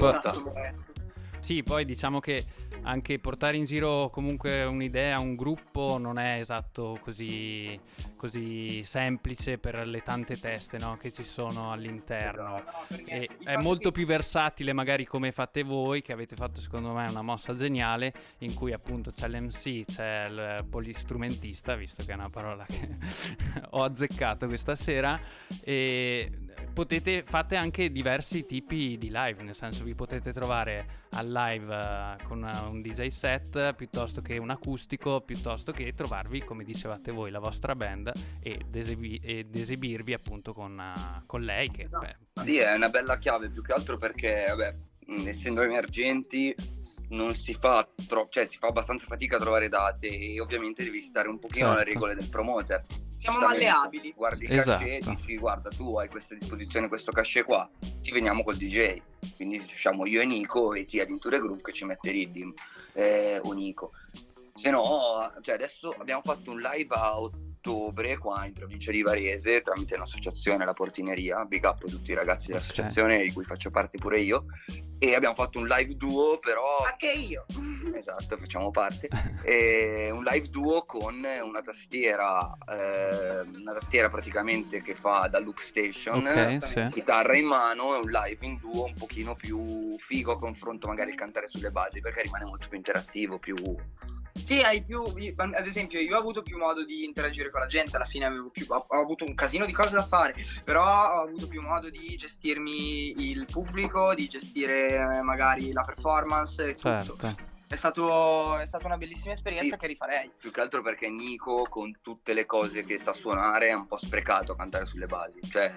Sì, poi diciamo che anche portare in giro comunque un'idea, un gruppo non è esatto così, così semplice per le tante teste no, che ci sono all'interno. Esatto, no, e è molto più versatile magari come fate voi, che avete fatto secondo me una mossa geniale in cui appunto c'è l'MC, c'è il polistrumentista, visto che è una parola che ho azzeccato questa sera, e potete, fate anche diversi tipi di live, nel senso vi potete trovare al live uh, con un DJ set piuttosto che un acustico, piuttosto che trovarvi, come dicevate voi, la vostra band ed, esebi- ed esibirvi appunto con, uh, con lei. Che, beh, sì, è una bella chiave più che altro perché, vabbè, essendo emergenti non si fa tro- cioè si fa abbastanza fatica a trovare date e ovviamente devi stare un pochino certo. alle regole del promoter. Siamo malleabili. Guardi il esatto. cachet, dici guarda tu hai questa disposizione, questo cachet qua, ci veniamo col DJ. Quindi diciamo io e Nico e ti Adventure Groove che ci mette Riddim eh, o Nico. Se no, cioè adesso abbiamo fatto un live a ottobre qua in provincia di Varese tramite un'associazione, la Portineria, big up a tutti i ragazzi dell'associazione okay. di cui faccio parte pure io e abbiamo fatto un live duo però... Anche io! Esatto, facciamo parte. e un live duo con una tastiera, eh, una tastiera praticamente che fa da loop station, okay, sì. chitarra in mano e un live in duo un pochino più figo a confronto magari il cantare sulle basi perché rimane molto più interattivo, più sì, hai più. Ad esempio, io ho avuto più modo di interagire con la gente. Alla fine avevo più, ho, ho, avuto un casino di cose da fare. Però ho avuto più modo di gestirmi il pubblico, di gestire magari la performance e certo. tutto. È, stato, è stata una bellissima esperienza sì, che rifarei. Più che altro perché Nico, con tutte le cose che sa suonare, è un po' sprecato a cantare sulle basi. Cioè,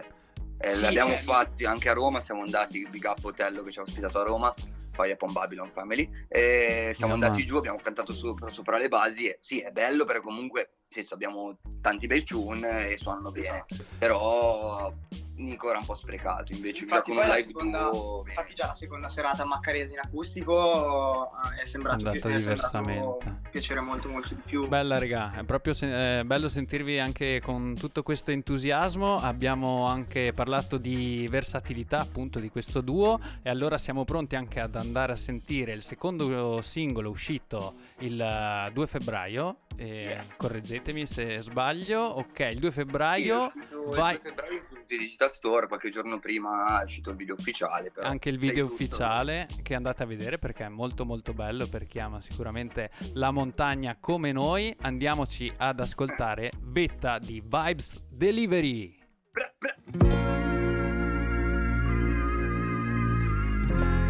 eh, sì, l'abbiamo certo. fatti anche a Roma. Siamo andati, Big Up Hotel che ci ha ospitato a Roma poi Upon Babylon Family. E siamo andati giù, abbiamo cantato sopra, sopra le basi e sì, è bello perché comunque senso, abbiamo tanti bei tune e suonano bene. Però Nico era un po' sprecato, invece già Infatti, con un live seconda- duo. Infatti, già la seconda serata a Maccarese in acustico eh, è sembrato, Andata pi- è sembrato diversamente. piacere molto, molto di più. Bella regà, è proprio se- eh, bello sentirvi anche con tutto questo entusiasmo. Abbiamo anche parlato di versatilità appunto di questo duo e allora siamo pronti anche ad andare a sentire il secondo singolo uscito il eh, 2 febbraio. E Yes. Correggetemi se sbaglio. Ok, il 2 Sì, è febbraio il vai 2 febbraio su Digital Store, qualche giorno prima è uscito il video ufficiale. Però anche il sei video giusto. ufficiale che andate a vedere perché è molto molto bello per chi ama sicuramente la montagna come noi. Andiamoci ad ascoltare Vetta di Vibes Delivery. Bra- bra-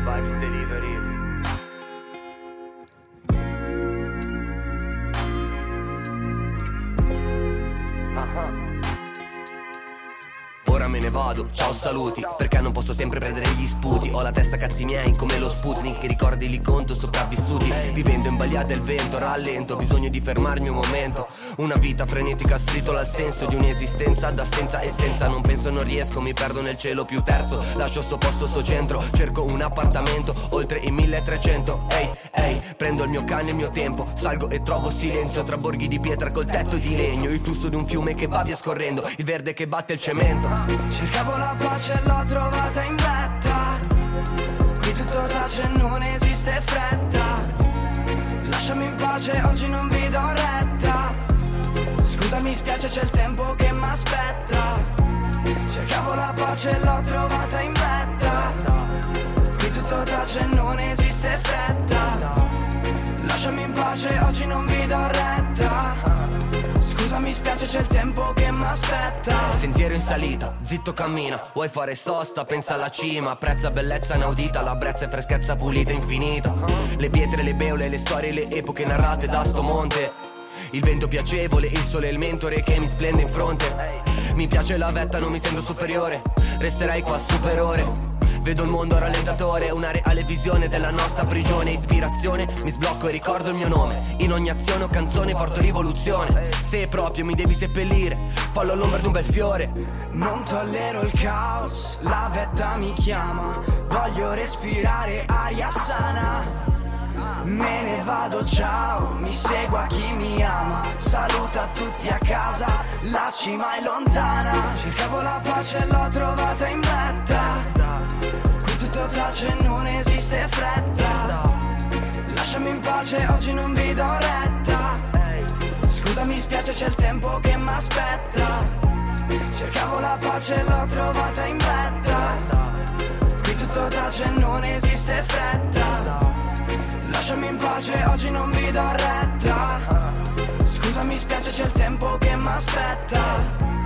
Vibes Delivery. 你。Me ne vado, ciao saluti. Perché non posso sempre prendere gli sputi? Ho la testa cazzi miei come lo Sputnik. Ricordi li conto sopravvissuti. Vivendo in balia del vento, rallento. Bisogno di fermarmi un momento. Una vita frenetica stritola al senso Di un'esistenza d'assenza e senza. Non penso non riesco, mi perdo nel cielo più terzo. Lascio sto posto, sto centro. Cerco un appartamento oltre i 1300 Ehi, ehi, prendo il mio cane e il mio tempo. Salgo e trovo silenzio tra borghi di pietra col tetto di legno. Il flusso di un fiume che va via scorrendo. Il verde che batte il cemento Cercavo la pace e l'ho trovata in vetta. Qui tutto tace, non esiste fretta. Lasciami in pace, oggi non vi do retta. Scusa mi spiace c'è il tempo che m'aspetta. Cercavo la pace e l'ho trovata in vetta. Qui tutto tace, non esiste fretta. Lasciami in pace, oggi non vi do retta Scusa mi spiace c'è il tempo che m'aspetta. Sentiero in salita, zitto cammina. Vuoi fare sosta, pensa alla cima. Prezza bellezza inaudita, la brezza e freschezza pulita infinita. Le pietre, le beole, le storie, le epoche narrate da sto monte. Il vento piacevole, il sole e il mentore che mi splende in fronte. Mi piace la vetta, non mi sento superiore. Resterai qua super ore Vedo il mondo rallentatore, una reale visione della nostra prigione Ispirazione, mi sblocco e ricordo il mio nome. In ogni azione o canzone porto rivoluzione. Se proprio mi devi seppellire, fallo all'ombra di un bel fiore. Non tollero il caos, la vetta mi chiama. Voglio respirare aria sana. Me ne vado, ciao, mi segua chi mi ama. Saluta tutti a casa, la cima è lontana. Cercavo la pace e l'ho trovata in vetta Tutto tace, non esiste fretta. Pace, oggi non vi do retta. Scusa mi spiace c'è il tempo che m'aspetta. Cercavo la pace l'ho trovata in vetta. Qui tutto tace non esiste fretta. Lasciami in pace, oggi non vi do retta. Scusa mi spiace c'è il tempo che m'aspetta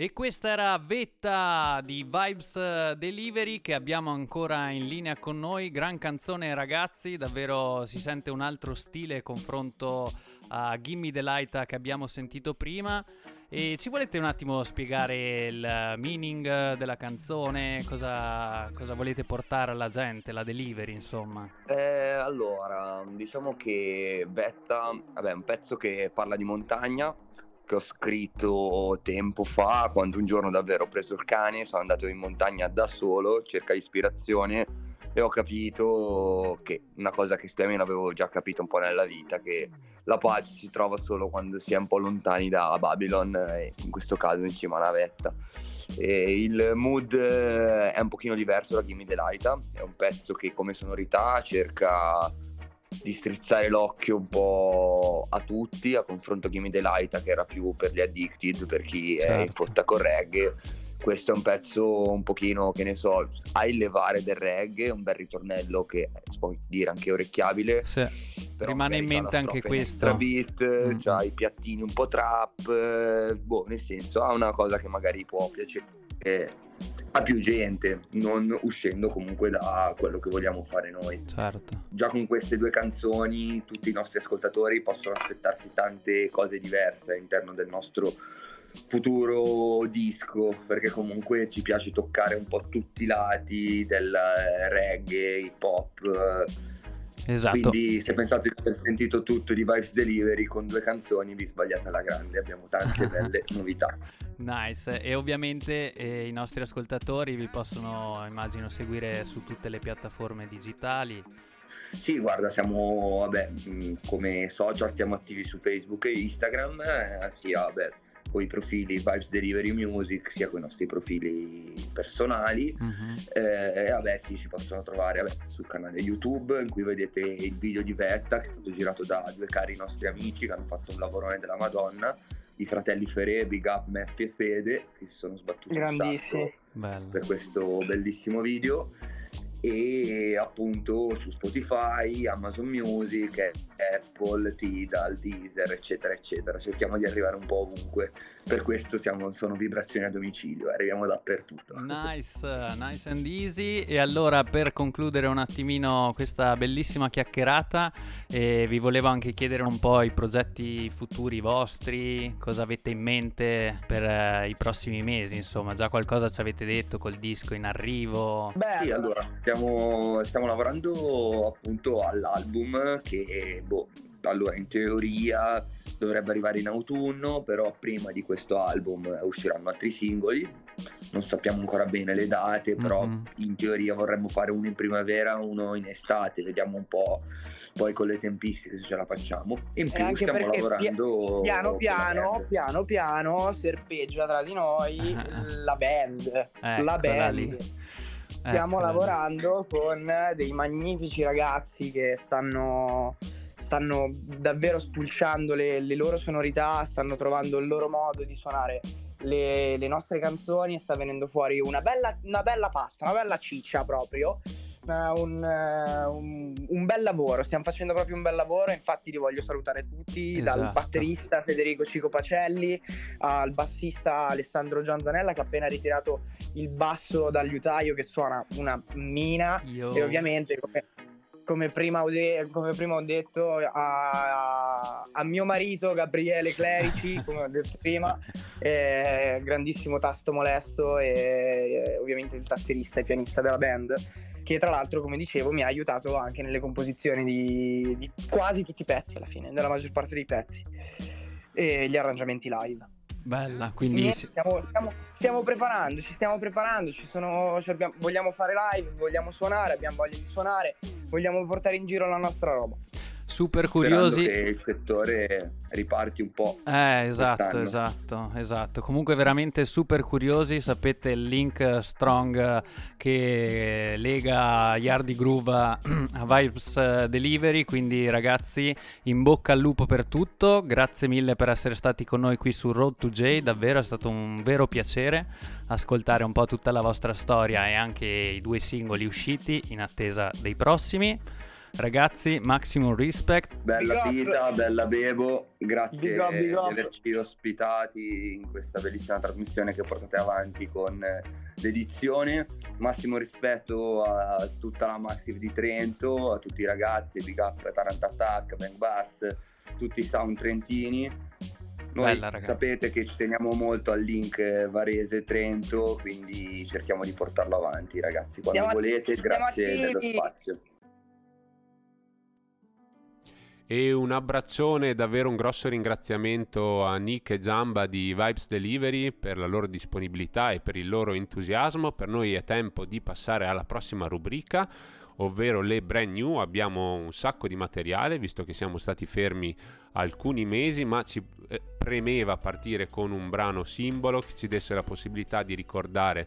E questa era Vetta di Vibes eh, Delivery che abbiamo ancora in linea con noi. Gran canzone ragazzi, davvero si sente un altro stile confronto a Gimme the Light che abbiamo sentito prima. E ci volete un attimo spiegare il meaning della canzone? Cosa, cosa volete portare alla gente, la delivery insomma? Eh, allora, diciamo che Vetta, vabbè, è un pezzo che parla di montagna, che ho scritto tempo fa, quando un giorno davvero ho preso il cane, sono andato in montagna da solo, cerca ispirazione e ho capito che una cosa che più o meno avevo già capito un po' nella vita, che la pace si trova solo quando si è un po' lontani da Babylon e in questo caso in cima alla vetta. E il mood eh, è un pochino diverso da Gimme Delight, è un pezzo che come sonorità cerca di strizzare l'occhio un po' a tutti, a confronto Gimme Delight che era più per gli addicted, per chi è in Certo. fotta con reggae. Questo è un pezzo un pochino, che ne so, ha il levare del reggae, un bel ritornello che si può dire anche orecchiabile. Sì. però Rimane in mente anche questo. beat, Mm. c'ha i piattini un po' trap, eh, boh, nel senso ha una cosa che magari può piacere eh, a più gente, non uscendo comunque da quello che vogliamo fare noi Certo. già con queste due canzoni tutti i nostri ascoltatori possono aspettarsi tante cose diverse all'interno del nostro futuro disco perché comunque ci piace toccare un po' tutti i lati del eh, reggae, hip hop eh, Esatto. quindi se pensate di aver sentito tutto di Vibes Delivery con due canzoni vi sbagliate alla grande abbiamo tante belle novità Nice, e ovviamente eh, i nostri ascoltatori vi possono, immagino, seguire su tutte le piattaforme digitali. Sì, guarda, siamo vabbè, mh, come social siamo attivi su Facebook e Instagram, eh, sia vabbè, con i profili Vibes Delivery Music, sia con i nostri profili personali. Mhm. Eh, e vabbè, sì, ci possono trovare vabbè, sul canale YouTube in cui vedete il video di Vetta che è stato girato da due cari nostri amici che hanno fatto un lavorone della Madonna, i fratelli Ferè, Big Up, Meffi e Fede, che si sono sbattuti un Grandissimi. sacco Bello. per questo bellissimo video e appunto su Spotify, Amazon Music, Apple, Tidal, Deezer eccetera eccetera cerchiamo di arrivare un po' ovunque per questo siamo, sono vibrazioni a domicilio arriviamo dappertutto Nice, nice and easy. E allora per concludere un attimino questa bellissima chiacchierata, eh, vi volevo anche chiedere un po' i progetti futuri vostri, cosa avete in mente per eh, i prossimi mesi, insomma, già qualcosa ci avete detto col disco in arrivo. Beh, Sì, allora, stiamo, stiamo lavorando appunto all'album che, boh, allora in teoria dovrebbe arrivare in autunno, però prima di questo album usciranno altri singoli, non sappiamo ancora bene le date, però Mhm. in teoria vorremmo fare uno in primavera, uno in estate, vediamo un po' poi con le tempistiche se ce la facciamo. In più anche stiamo lavorando piano la piano, piano piano serpeggia tra di noi la band. la Eccola band. lì. Stiamo Eccola lì. lavorando con dei magnifici ragazzi che stanno, stanno davvero spulciando le, le loro sonorità, stanno trovando il loro modo di suonare le, le nostre canzoni e sta venendo fuori una bella, una bella pasta, una bella ciccia proprio. Un, eh, un- un bel lavoro, stiamo facendo proprio un bel lavoro. Infatti, li voglio salutare tutti: dal Esatto. batterista Federico Cico Pacelli al bassista Alessandro Gianzanella, che ha appena ritirato il basso dal liutaio, che suona una mina. Io... E ovviamente, come, come prima, ho de- come prima ho detto, a, a mio marito Gabriele Clerici, come ho detto prima, eh, grandissimo tasto molesto e, ovviamente il tasserista e pianista della band, che tra l'altro, come dicevo, mi ha aiutato anche nelle composizioni di, di quasi tutti i pezzi alla fine, della maggior parte dei pezzi e gli arrangiamenti live. Bella, quindi... Niente, stiamo, stiamo, stiamo preparando, ci stiamo preparando, ci sono, ci abbiamo, vogliamo fare live, vogliamo suonare, abbiamo voglia di suonare, vogliamo portare in giro la nostra roba. Super curiosi. Sperando che il settore riparti un po'. Eh, esatto, quest'anno. esatto, esatto. Comunque veramente super curiosi, sapete il link strong che lega Yardi Groove a a Vibes eh, Delivery, quindi ragazzi in bocca al lupo per tutto, grazie mille per essere stati con noi qui su Road to J, davvero è stato un vero piacere ascoltare un po' tutta la vostra storia e anche i due singoli usciti in attesa dei prossimi. Ragazzi, maximum respect. Bella vita, bella Bevo, grazie Big up, big up. di averci ospitati in questa bellissima trasmissione che portate avanti con eh, l'edizione. Massimo rispetto a tutta la Massive di Trento, a tutti i ragazzi, Big Up, Tarant Attack, Bang Bass, tutti i sound trentini. Noi Bella, sapete che ci teniamo molto al link eh, Varese Trento, quindi cerchiamo di portarlo avanti, ragazzi. Quando Siamo- volete, siamo grazie dello attivi. spazio. E un abbraccione, davvero un grosso ringraziamento a Nick e Giamba di Vibes Delivery per la loro disponibilità e per il loro entusiasmo. Per noi è tempo di passare alla prossima rubrica, ovvero le brand new. Abbiamo un sacco di materiale, visto che siamo stati fermi alcuni mesi, ma ci eh, premeva partire con un brano simbolo che ci desse la possibilità di ricordare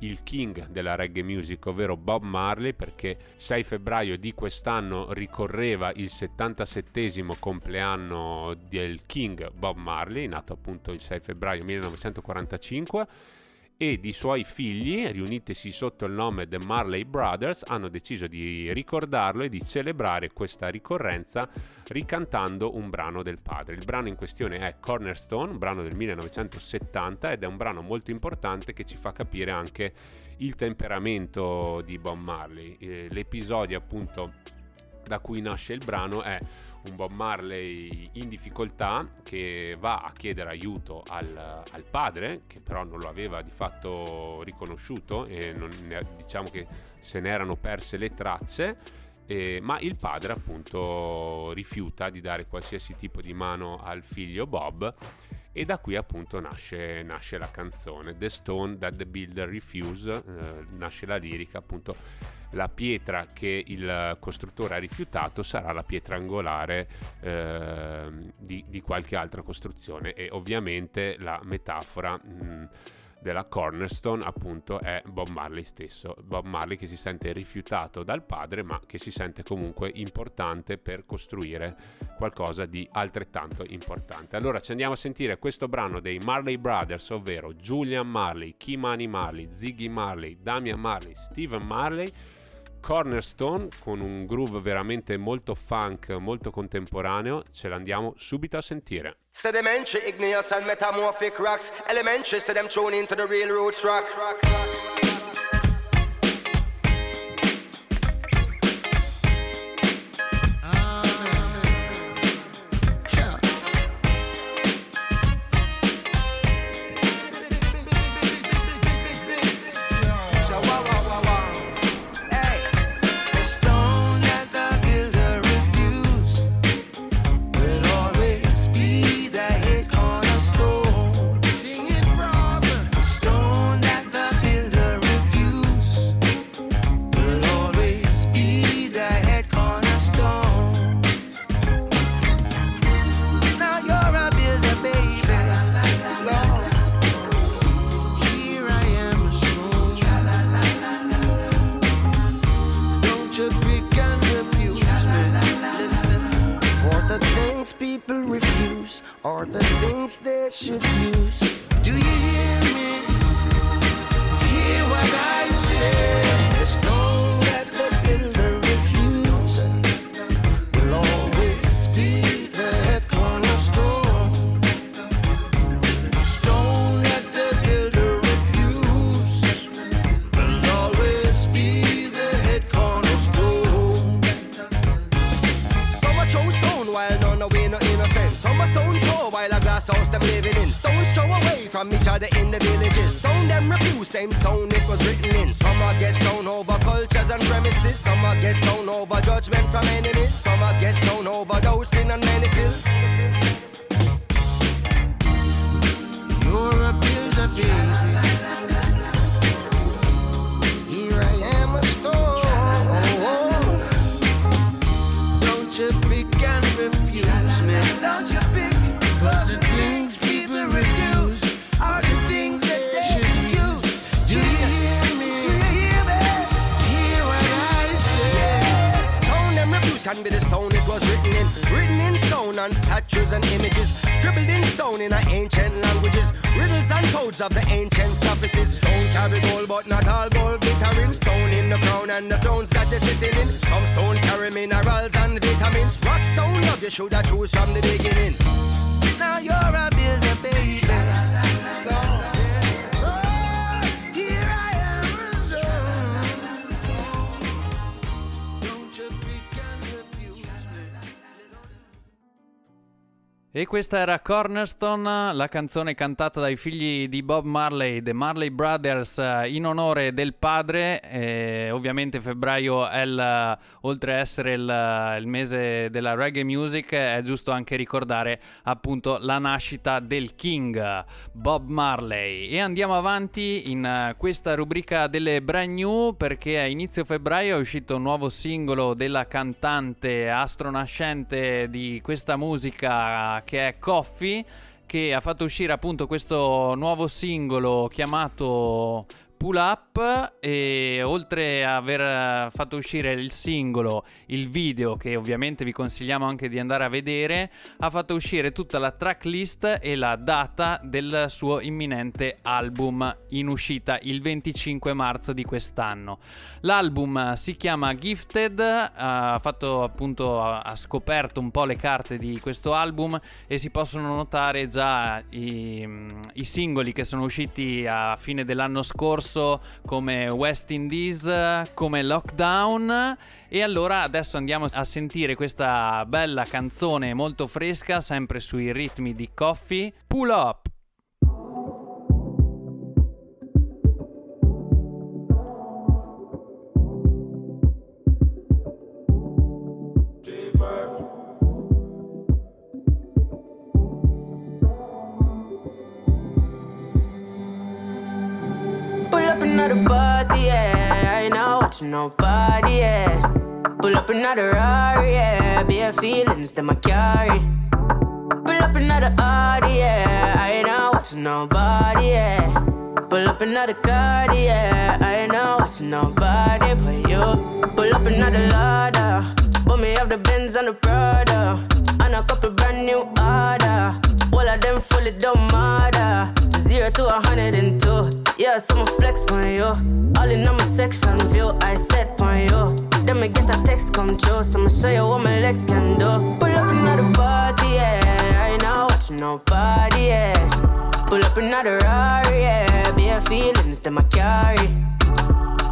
il king della reggae music, ovvero Bob Marley, perché 6 febbraio di quest'anno ricorreva il 77 compleanno del king Bob Marley, nato appunto il 6 febbraio 1945 e di suoi figli, riunitisi sotto il nome The Marley Brothers, hanno deciso di ricordarlo e di celebrare questa ricorrenza ricantando un brano del padre. Il brano in questione è Cornerstone, un brano del 1970 ed è un brano molto importante che ci fa capire anche il temperamento di Bob Marley. Eh, L'episodio appunto da cui nasce il brano è un Bob Marley in difficoltà che va a chiedere aiuto al, al padre, che però non lo aveva di fatto riconosciuto e non diciamo che se ne erano perse le tracce. eh, ma il padre appunto rifiuta di dare qualsiasi tipo di mano al figlio Bob e da qui appunto nasce, nasce la canzone The Stone That the Builder Refuse, eh, nasce la lirica appunto la pietra che il costruttore ha rifiutato sarà la pietra angolare ehm, di, di qualche altra costruzione. E ovviamente la metafora mh, della cornerstone appunto è Bob Marley stesso. Bob Marley che si sente rifiutato dal padre ma che si sente comunque importante per costruire qualcosa di altrettanto importante. Allora ci andiamo a sentire questo brano dei Marley Brothers ovvero Julian Marley, Kimani Marley, Ziggy Marley, Damian Marley, Steven Marley Cornerstone con un groove veramente molto funk, molto contemporaneo, ce l'andiamo subito a sentire. Sedimentary, igneous and metamorphic rocks. Elementary, so tune into the real roots rock. The things people refuse are the things they should use. Do you hear me? Hear what I say? From each other in the villages. Stone them refuse, same stone it was written in. Some a get stone over cultures and premises. Some a get stone over judgment from enemies. Some a get stone over dosing and many pills. You're a pill, a can stone on statues and images. Scribbled in stone in our ancient languages. Riddles and codes of the ancient prophecies. Stone carry gold, but not all gold glittering. Stone in the crown and the thrones that you're sitting in. Some stone carry minerals and vitamins. Rock stone love you should have choose from the beginning. Now you're a builder, baby. E questa era Cornerstone, la canzone cantata dai figli di Bob Marley, The Marley Brothers, eh, in onore del padre. E ovviamente febbraio il, oltre a essere il, il, mese della reggae music, è giusto anche ricordare appunto la nascita del King, Bob Marley. E andiamo avanti in questa rubrica delle brand new perché a inizio febbraio è uscito un nuovo singolo della cantante astronascente di questa musica che è Coffee, che ha fatto uscire appunto questo nuovo singolo chiamato Pull Up e oltre a aver fatto uscire il singolo, il video che ovviamente vi consigliamo anche di andare a vedere, ha fatto uscire tutta la tracklist e la data del suo imminente album in uscita il 25 marzo di quest'anno. L'album si chiama Gifted, ha fatto appunto ha scoperto un po' le carte di questo album e si possono notare già i, i singoli che sono usciti a fine dell'anno scorso corso come West Indies, come Lockdown. E allora adesso andiamo a sentire questa bella canzone molto fresca, sempre sui ritmi di Coffee. Pull up! Another party, yeah. I ain't not watching nobody, yeah. Pull up another Rari, yeah. Bare feelings that I carry. Pull up another Audi, yeah. I ain't not watching nobody, yeah. Pull up another card, yeah. I ain't not watching nobody but you. Pull up another ladder. Put me off the Benz and the Prada. And a couple brand new order. All of them fully don't matter. Zero to a hundred and two. Yeah, so I'ma flex on you. All in on my section view, I set on you. Then me get a text come true, so I'ma show you what my legs can do. Pull up another party, yeah. I ain't not watching nobody, yeah. Pull up another Rari, yeah. Bare feelings that I carry.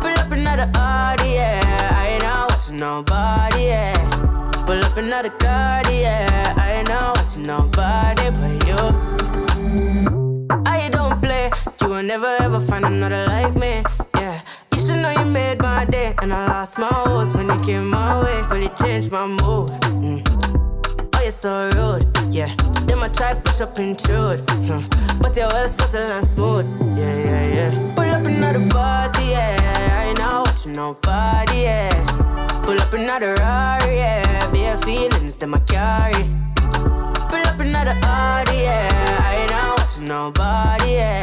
Pull up another Audi, yeah. I ain't not watching nobody, yeah. Pull up another card, yeah. I ain't not watching nobody but you. I don't play, you will never ever find another like me, yeah. You should know you made my day, and I lost my horse when you came my way. Really changed my mood. Mm. Oh, you're so rude, yeah. Then I try push up intrude, huh. but you're well subtle and smooth, yeah, yeah, yeah. Pull up another party, yeah. I ain't not watching nobody, yeah. Pull up another Rari, yeah. Bare feelings that I carry. Pull up another Audi, yeah. I ain't not watching nobody, yeah.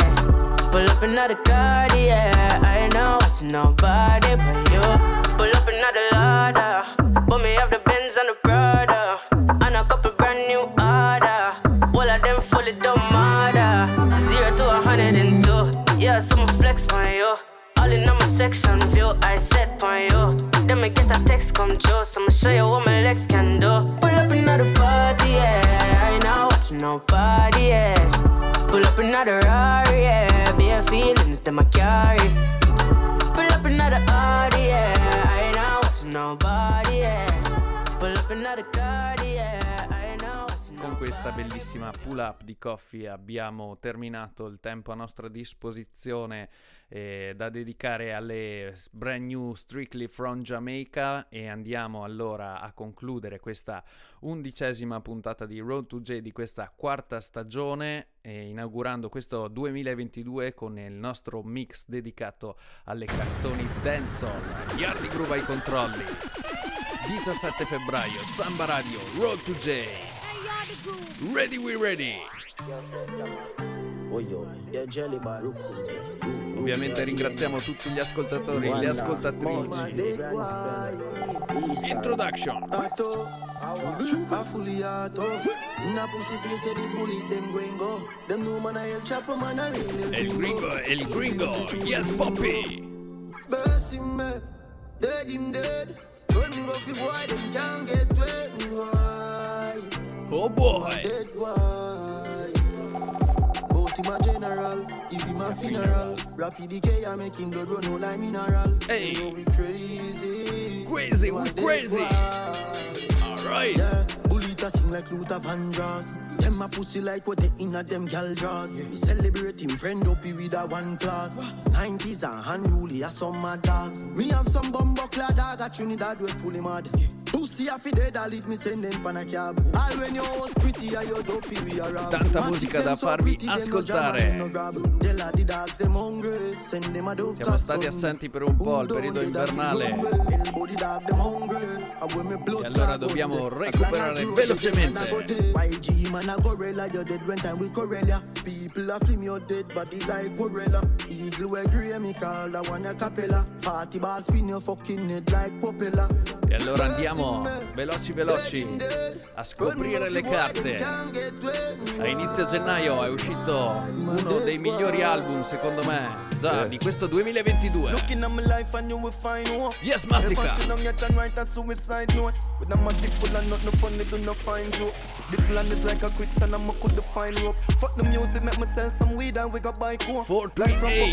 Pull up another car, yeah. I ain't not watching nobody but you. Pull up another ladder. Put me off the Benz and the Prada. And a couple brand new order. All of them fully don't matter. Zero to a hundred and two. Yeah, so I'ma flex on you. Section view, I set on you. Then me get a text come so I'ma show you what my legs can do. Pull up another party, yeah. I ain't not watching nobody, yeah. Pull up another Rari, yeah. Bare feelings that I carry. Pull up another Audi, yeah. I ain't not watching nobody, yeah. Pull up another car, yeah. I ain't not watching Con questa bellissima pull up di Coffee abbiamo terminato il tempo a nostra disposizione eh, da dedicare alle brand new Strictly from Jamaica e andiamo allora a concludere questa undicesima puntata di Road to J di questa quarta stagione eh, inaugurando questo 2022 con il nostro mix dedicato alle canzoni dancehall. Yardi Groove ai controlli. 17 febbraio, Samba Radio, Road to J. Ready we ready. Ovviamente ringraziamo tutti gli ascoltatori e le ascoltatrici. Introduction. El gringo, el gringo. Yes, Poppy. Dead him dead. Me go fi boy, them can't get wet. Why? Oh boy. Dead boy. Him a general, if him a funeral. Rapid decay, I make him blood run out like mineral. Hey. You know we crazy. Crazy, we crazy. Alright. Yeah, bullet a sing like Luther Vandross. Them a pussy like what they inna them gal jaws. Me celebrate him friend up with a one class. 90s and unruly a some mad dogs. Me have some bumbo clad dog at Trinidad we fully mad. Pussy Tanta musica da farvi ascoltare. Siamo stati assenti per un po' al periodo invernale. E allora dobbiamo recuperare velocemente. Eagle we grey, me call that one a capella. 40 ball spin your fucking head like propeller. E allora andiamo veloci veloci a scoprire le carte. A inizio gennaio è uscito uno dei migliori album secondo me già di questo 2022. Looking at my life and you will find hope. Yes, Massacre. Never sit down yet and write a suicide note. With a matic full of nothing funny, do not find joke. This land is like a quicksand and I could find rope. Fuck the music, make me sell some weed and we got buy coke. 438. Life from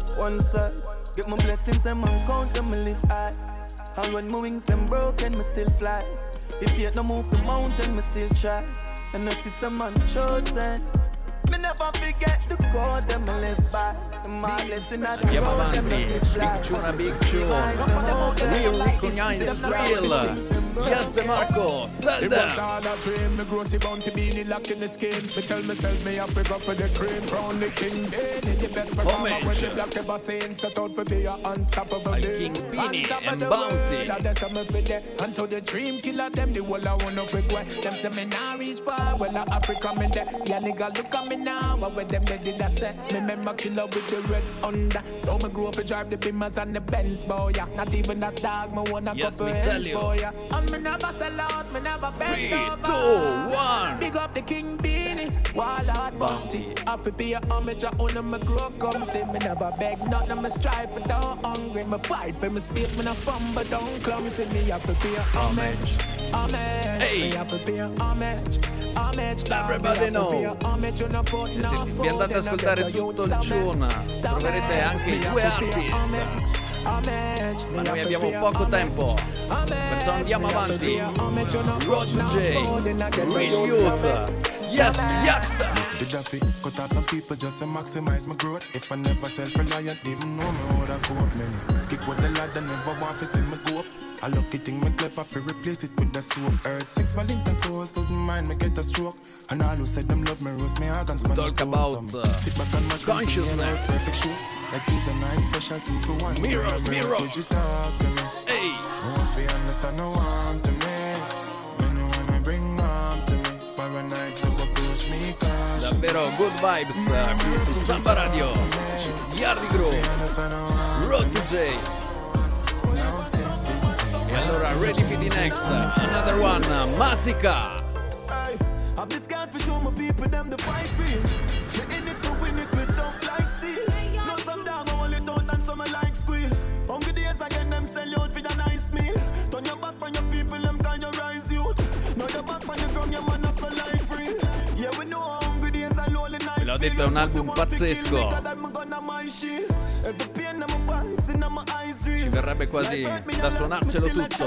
One side, get my blessings and man count them, me live high. And when my wings them broken, me still fly. If yet no move the mountain, me still try. And I see some man chosen. Me never forget the code them I live by. My blessing at the Andiamo road, them avanti. just live Big tune, a big Recognize tune. them all, We recognize the thrill. Yes, DeMarco. Tell It was all a dream, me grossy bounty beanie lock in the skin. Me tell myself me have to go for the cream, crown the king. Then the best performer when the black ever seen. Set out for be a unstoppable Al. King Beanie On top of and Bounty. and that's how me fit there. And to the dream killer, them the whole I wanna quick way. Them say me nah reach far, well uh, Africa me there. Yeah nigga look at me now, what with them they did I say? Me remember killer with the red under. Though me grew up to drive the Beamers and the Benz boy. Yeah, not even that dog, me want a Yes, couple you. boy. Yeah, and me never sell out, me never bend Three, over. two, one. Big up the King Beanie, Wall Hard Bounty. I fi pay a homage, I own me grow come. Say me never beg nothing, me strive for don't hungry. Me fight for me space, me not fumble, don't clumsy. Me have to pay a homage, homage. Have. Me Everybody have know. Se vi andate a in a ascoltare tutto il stomach. troverete anche due have artist. Ma have noi abbiamo poco tempo. Perciò andiamo have avanti. no J. Real you Youth. Yes, Youngster. This the Jaffy, cut off some people just to maximize my growth. If I never self-reliant, even know me how to go up many. Kick with the lad and never want to see me go up. A lucky thing me clever fi replace it with the soap. Earth six Valenta toes, wouldn't mind me get a stroke. And all who said them love me roast me organs man Talk about, So me uh, sit back and watch consciousness. perfect show. Like Tuesday night special two for one. Mirror, mirror. Could you talk to me? Hey. No one fi understand no harm to me. Me no wanna bring harm to me. Paranoid so approach me cautious. Davvero good vibes eh, qui su Samba Radio. Yardi Groove. Road to J. E allora ready for the next, uh, another one, uh, Masika. I've this guy for show my people them the fight in it to win it with don't steel. No some down I and some like squeal. Hungry days them sell out for the nice meal. Turn your back on your people them can rise your back on your man not life. Yeah we know hungry days lonely nights. L'ho detto è un album pazzesco. Verrebbe quasi da suonarcelo tutto.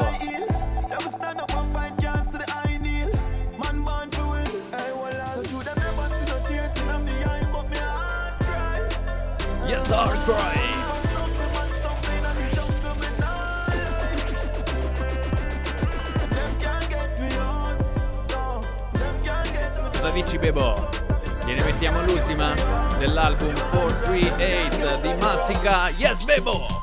Yes, hard cry. Cosa dici Bebo? Gliene mettiamo l'ultima dell'album 438 di Massica. Yes Bebo!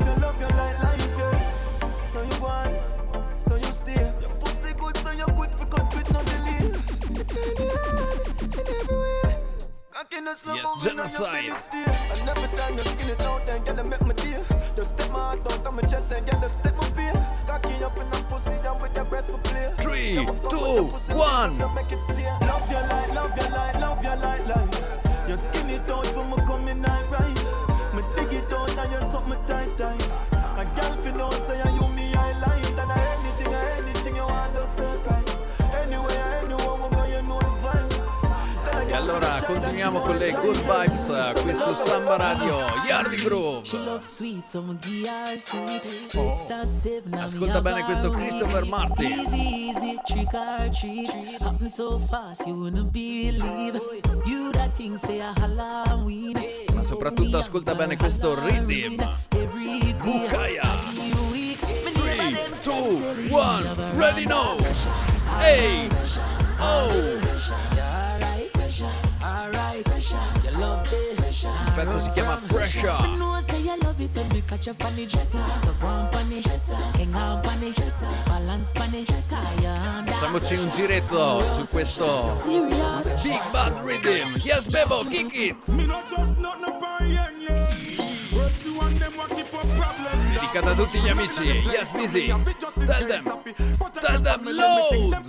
Yes, moving on your genocide. belly stay. And every time you skin it out, then girl, you make me deal. Just step my heart out of my chest and girl, you step my beer. Cocky up in the pussy, down with the breast for play. Three, Yeah, come two, with the pussy, one. so make it stay. Love your light, love your light, love your light, light. You skin it out for me E allora continuiamo con le good vibes eh, qui su Samba Radio, Yardi Groove. Ascolta bene questo Christopher Martin. Easy, easy, trick or treat. Happen so fast, you wouldn't believe. You that thing say a Halloween. Ma soprattutto ascolta bene questo rhythm. Bukaya. 3, 2, 1, ready now. Hey, oh. Il pezzo si chiama Pressure. Facciamoci un giretto su questo Big Bad Rhythm. Yes, Bebo, kick it. Dedicata a tutti gli amici. Yes, busy. Tell them. Tell them load.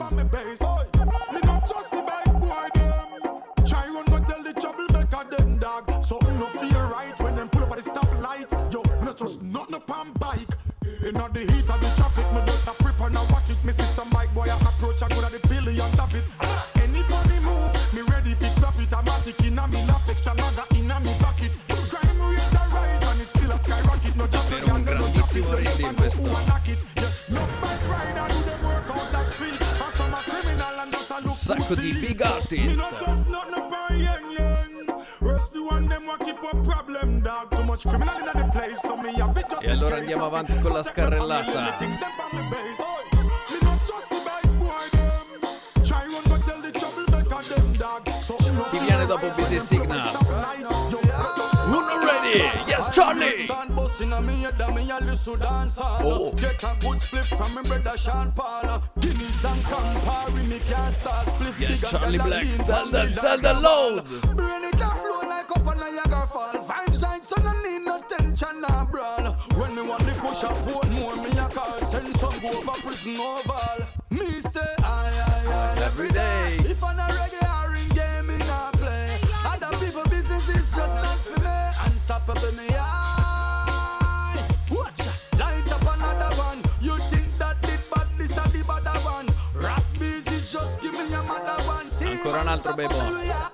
Something no feel right when them pull up at the stoplight. Yo, me not just nothing upon bike. In the heat of the traffic, me just a prep and I watch it. Me see some bike boy I approach, I go to the billion of it. Any funny move, me ready fi clap it. I'm a tick in a me lap, extra maga in a me pocket. Crime rate a rise and it's still a skyrocket. No drop it, un grandissimo rhythm questo. Un sacco di big artist. Me not just nothing upon yang yang. Worst the one them what keep up problem dog. Too much criminal in the place, so me have it just E allora andiamo avanti con la scarrellata. things them on me base. Me not just see bike boy them. Try run go tell the troublemaker them dog. So no Chi viene dopo Busy Signal? Uno ready. Yes, Charlie. Stand busting on me head and me a listen dance Oh. Get a good split from me brother Sean Paul. Guineas and Campari, me can't start split Yes, bigger Charlie than a Black. lean Tell pan them, me tell like them a load. ball. Brain it a flow up on Niagara Fall. Vibes right, so no need no tension or brawl. When me want the kush up, put more me a call. Send some go over prison oval. Me stay high, high, high Every day. If I'm a reggae or ring game, me not play. Other people business is just not for me. Unstoppable me eye. Watch, light up another one. You think that did bad, this a the better one. Ras busy, just give me a mother one. Ancora un altro Bebo.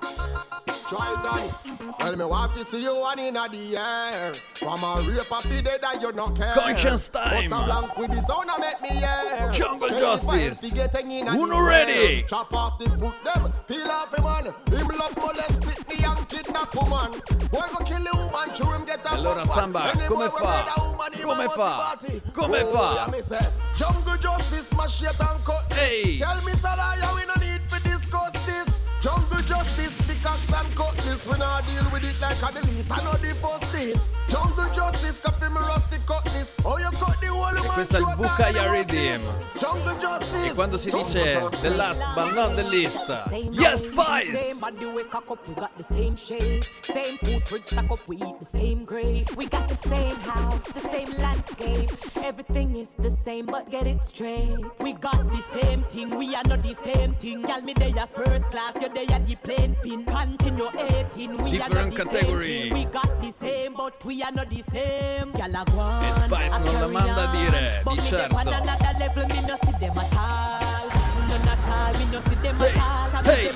It Well, me want to see you one in the air. From a rape of the dead that you not care. Conscience time. Blank with the sound make me air. Jungle Make Justice. the fire getting in and Uno ready. Chop off the foot them, peel off him man. Him love molest, spit me and kidnap a woman. Boy go kill the woman, chew him get a allora, Samba, come fa? we made a woman, Come fa? Come Oh, fa? yeah, me say, Jungle justice, machete and cut this. Hey. Tell me, Salaya, we no need to discuss this. Jungle justice, pickaxe and cutlass. We not deal with it like a the. I know the first this. Jungle questo è il Bukaya Redeem. E quando si dice the last but not the least, yes, Spice! Same we cock up, we got the same shape. Same food fridge stack up, we eat the same grape. We got the same house, the same landscape. Everything is the same, but get it straight. We got the same thing, we are not the same thing. Gal me they are first class, you they are the plain fin. Continue 18, we Different are not the category. same thing. We got the same, but we are not the same. E Spice non la manda a dire, But di me dey certo. on another level, me no see them at all. None at all, me no see them at all. Come hey.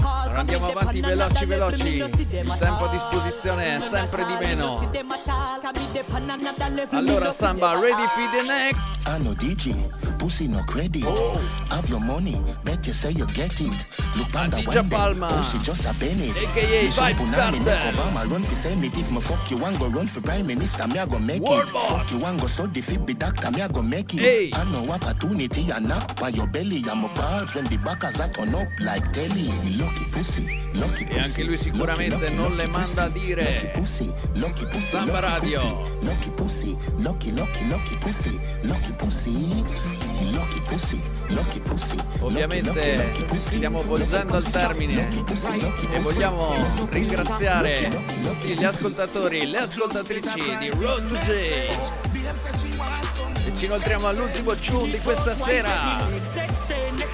call. Allora andiamo avanti veloci veloci. Il tempo a disposizione è sempre di meno. Allora Samba, ready for the next? I know DJ, pussy no credit. Have your money, bet you say you get it. Day, Palma. AKA Vibes Cartel. Obama run for senate. If me fuck you, one go run for prime minister. Me I go make World it. boss. Fuck you, one go study fit be doctor. Me I go make it. Hey. I know opportunity and knock by your belly. I'm a balls when the backers are turn up like telly. Lucky pussy, lucky E anche lui sicuramente non le manda a dire. pussy, lucky pussy, Samba lucky Radio. pussy, lucky pussy, lucky, lucky, lucky pussy, lucky pussy, lucky pussy, lucky pussy. Ovviamente stiamo volgendo al termine e vogliamo ringraziare tutti gli ascoltatori, le ascoltatrici di Road to J. E ci inoltriamo all'ultimo tune di questa sera.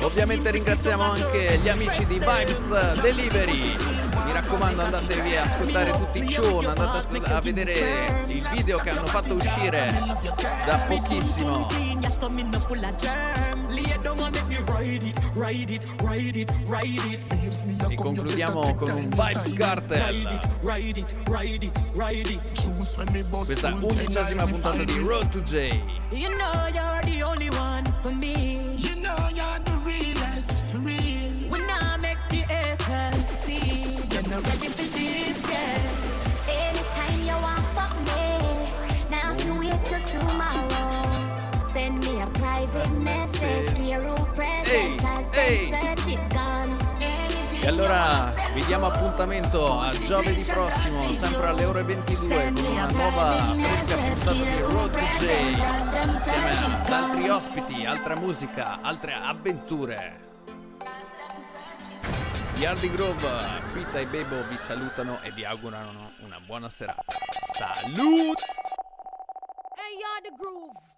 Ovviamente ringraziamo anche gli amici di Vibes Delivery. Mi raccomando andatevi a ascoltare tutti i tune, andate a a vedere il video che hanno fatto uscire da pochissimo. E concludiamo con un Vibes Cartel. Questa undicesima puntata di Road to J. You know you're the only one for me. E allora vi diamo appunto a giovedì prossimo, sempre alle ore 22, con una nuova fresca puntata di Road to J, insieme ad altri ospiti, altra musica, altre avventure. Hardy Grove, Pita e Bebo vi salutano e vi augurano una buona serata. Salut! Hey, the groove.